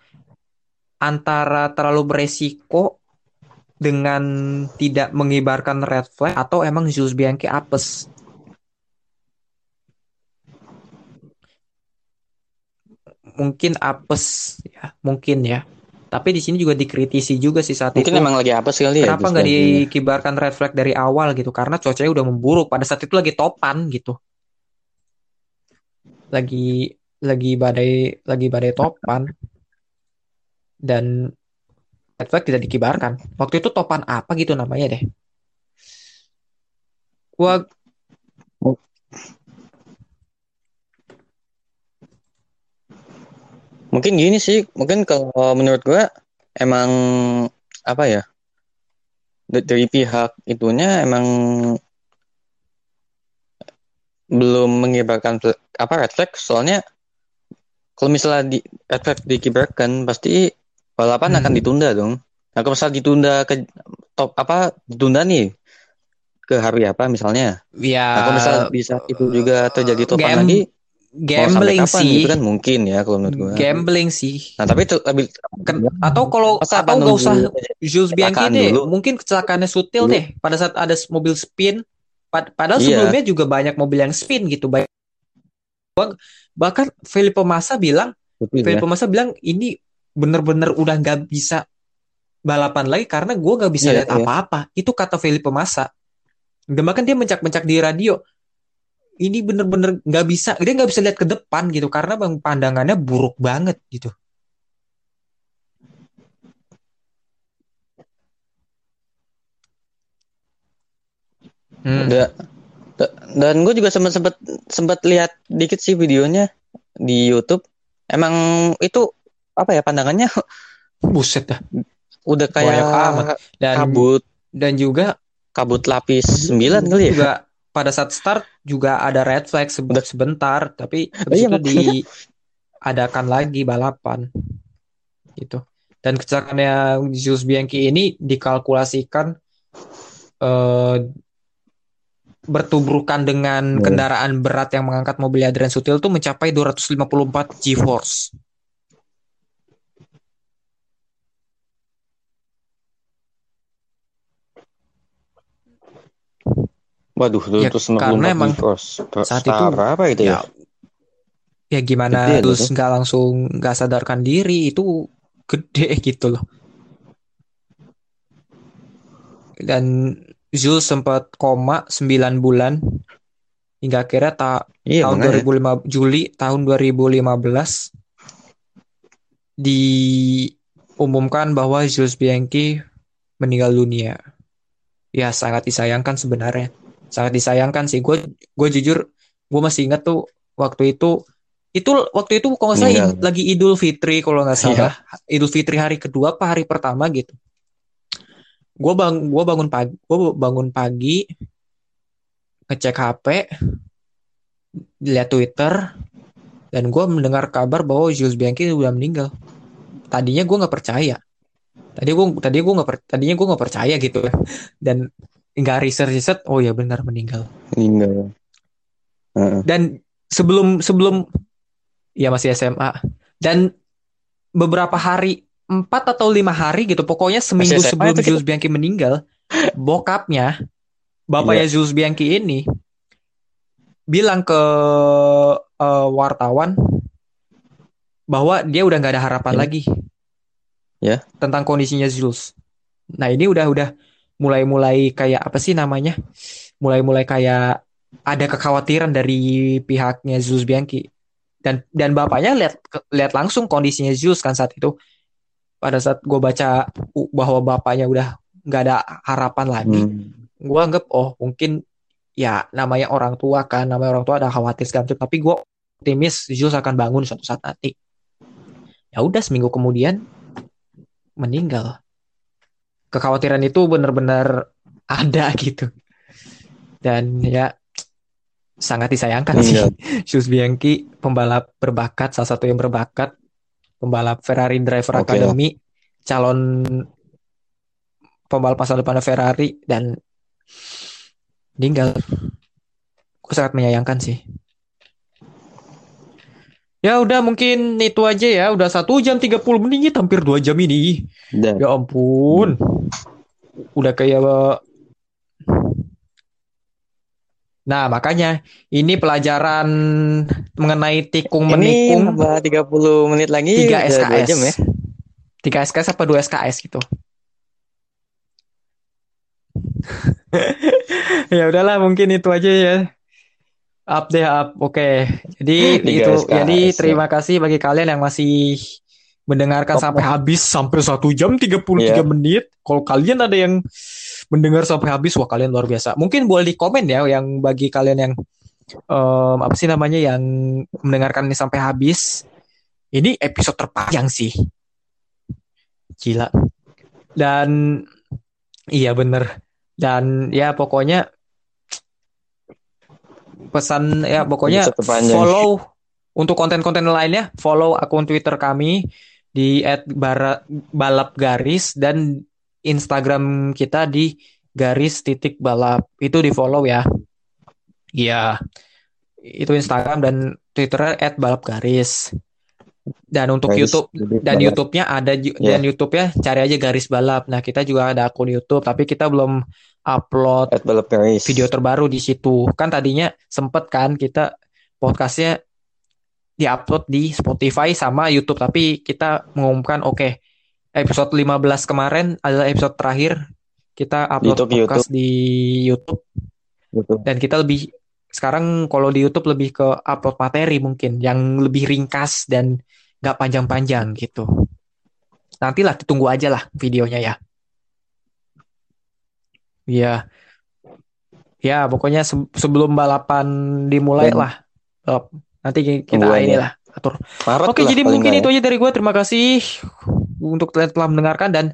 antara terlalu beresiko dengan tidak mengibarkan red flag atau emang Jules Bianchi apes. Mungkin apes ya, mungkin ya. Tapi di sini juga dikritisi juga sih saat
Mungkin
itu.
emang lagi apa sekali ya?
Kenapa nggak dikibarkan red flag dari awal gitu? Karena cuacanya udah memburuk pada saat itu lagi topan gitu. lagi lagi badai lagi badai topan dan red flag tidak dikibarkan. Waktu itu topan apa gitu namanya deh. Gua
Mungkin gini sih, mungkin kalau menurut gua emang apa ya? da- Dari pihak itunya emang belum mengibarkan apa red flag soalnya kalau misalnya di red flag dikibarkan pasti balapan
Hmm.
akan ditunda dong. Nah, kalau misalnya ditunda ke top apa ditunda nih ke hari apa misalnya.
ya
Nah, kalau misalnya bisa itu juga terjadi topan lagi,
gambling
kapan
sih.
gitu kan mungkin ya kalau menurut gua.
Gambling sih.
Nah, tapi itu
atau kalau atau nggak usah Jules Bianchi deh,
dulu?
mungkin kecelakaannya sutil
Dulu.
deh. Pada saat ada mobil spin, pad- padahal
Iya.
sebelumnya juga banyak mobil yang spin gitu. Baik- Bahkan Felipe Massa bilang,
Betul ya.
Felipe Massa bilang ini bener-bener udah nggak bisa balapan lagi karena gue nggak bisa
Iya,
lihat
iya.
apa-apa. Itu kata Felipe Massa. Dan bahkan dia mencak-mencak di radio. Ini bener-bener nggak bisa, dia nggak bisa lihat ke depan gitu karena bang pandangannya buruk banget gitu. Hmm.
Da- da- dan gue juga sempat sempat sempat lihat dikit sih videonya di YouTube. Emang itu apa ya pandangannya
Buset dah.
udah kayak
amat. Dan
kabut
dan juga
kabut lapis 9 kali ya.
juga pada saat start juga ada red flag se-
Udah.
sebentar tapi habis
Iya,
itu
makanya.
diadakan lagi balapan gitu dan kecelakaannya Jules Bianchi ini dikalkulasikan eh, bertubrukan dengan kendaraan berat yang mengangkat mobil Adrian Sutil itu mencapai 254 G-force
Waduh,
Ya,
254
karena emang saat itu,
apa gitu ya?
ya ya gimana
Gede
terus nggak langsung nggak sadarkan diri itu gede gitu loh dan Jules sempat koma 9 bulan hingga akhirnya tak
Iya,
tahun
makanya.
2005 Juli tahun 2015 diumumkan bahwa Jules Bianchi meninggal dunia. Ya sangat disayangkan sebenarnya. Sangat disayangkan sih. Gue gue jujur gue masih ingat tuh waktu itu itu waktu itu kalau nggak salah id- lagi Idul Fitri kalau nggak
Iya.
salah Idul Fitri hari kedua apa hari pertama gitu. Gue bang gue bangun pagi gue bangun pagi ngecek HP lihat Twitter dan gue mendengar kabar bahwa Jules Bianchi udah meninggal. Tadinya gue nggak percaya. Tadi gue tadi gue nggak tadinya gue nggak percaya gitu dan nggak research research oh ya benar meninggal.
Meninggal. Heeh.
Dan sebelum sebelum ya masih SMA dan beberapa hari empat atau lima hari gitu pokoknya seminggu
SMA
sebelum
kita-
Jules Bianchi meninggal bokapnya bapaknya Jules Bianchi ini bilang ke eh, wartawan bahwa dia udah nggak ada harapan
Ya.
lagi
Ya.
tentang kondisinya Jules. Nah ini udah udah mulai-mulai kayak apa sih namanya? Mulai-mulai kayak ada kekhawatiran dari pihaknya Jules Bianchi. Dan dan bapaknya lihat lihat langsung kondisinya Jules kan saat itu. Pada saat gue baca bahwa bapaknya udah nggak ada harapan lagi
Hmm.
gue anggap oh mungkin ya namanya orang tua kan namanya orang tua ada khawatir segala macam. Tapi gue optimis Jules akan bangun suatu saat nanti. Ya udah seminggu kemudian meninggal kekhawatiran itu benar-benar ada gitu dan ya sangat disayangkan sih. Jules Bianchi pembalap berbakat salah satu yang berbakat pembalap Ferrari Driver
Oke lah.
Academy calon pembalap masa depan Ferrari dan meninggal. Aku sangat menyayangkan sih. Ya udah mungkin itu aja ya. Udah satu jam 30 menit, hampir dua jam ini.
Dan
Ya ampun. Udah kayak Nah, makanya ini pelajaran mengenai tikung
ini
menikung
nambah 30 menit lagi
3
udah dua
SKS.
jam ya.
3 SKS apa 2 SKS gitu. ya udahlah mungkin itu aja ya. Up deh up. Oke. Jadi
Di
itu
garis
jadi
ya.
terima kasih bagi kalian yang masih mendengarkan
Top
sampai habis sampai satu jam 33
Iya.
menit. Kalau kalian ada yang mendengar sampai habis, wah kalian luar biasa. Mungkin boleh di komen ya yang bagi kalian yang em, apa sih namanya yang mendengarkan ini sampai habis. Ini episode terpanjang sih. Gila. Dan iya bener. Dan ya pokoknya pesan ya pokoknya
Episode terpanjang.
follow untuk konten-konten lainnya follow akun Twitter kami di @balap garis dan Instagram kita di garis titik balap itu di follow ya. Iya. Itu Instagram dan Twitternya @balap garis. Dan untuk
Garis
YouTube
titik
dan. YouTube-nya ada
Ya.
dan YouTube-nya cari aja garis balap. Nah, kita juga ada akun YouTube tapi kita belum upload
garis.
video terbaru di situ. Kan tadinya sempet kan kita podcastnya diupload di Spotify sama YouTube, tapi kita mengumumkan oke episode 15 kemarin adalah episode terakhir kita upload
YouTube,
podcast di YouTube
Gitu.
dan kita lebih sekarang kalau di YouTube lebih ke upload materi mungkin yang lebih ringkas dan nggak panjang-panjang gitu. Nantilah ditunggu aja lah videonya ya. Iya. Ya, pokoknya se- sebelum balapan dimulai
Dan-
lah. Eh, nanti kita inilah atur.
Maret
Oke,
lah
jadi mungkin itu
ya.
aja dari gue. Terima kasih untuk telah mendengarkan dan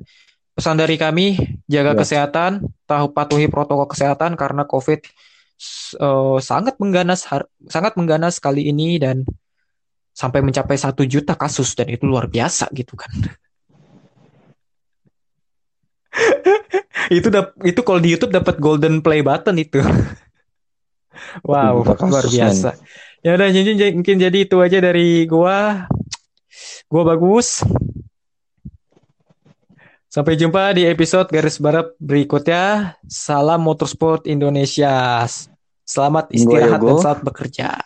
pesan dari kami jaga
Ya.
kesehatan, tahu patuhi protokol kesehatan karena COVID eh, sangat mengganas har- sangat mengganas kali ini dan sampai mencapai satu juta kasus dan itu luar biasa gitu kan. itu dap- itu kalau di YouTube dapat golden play button itu. wow, luar biasa. Ya udah mungkin jadi itu aja dari gua. Gua bagus. Sampai jumpa di episode garis barat berikutnya. Salam motorsport Indonesia. Selamat istirahat dan selamat bekerja.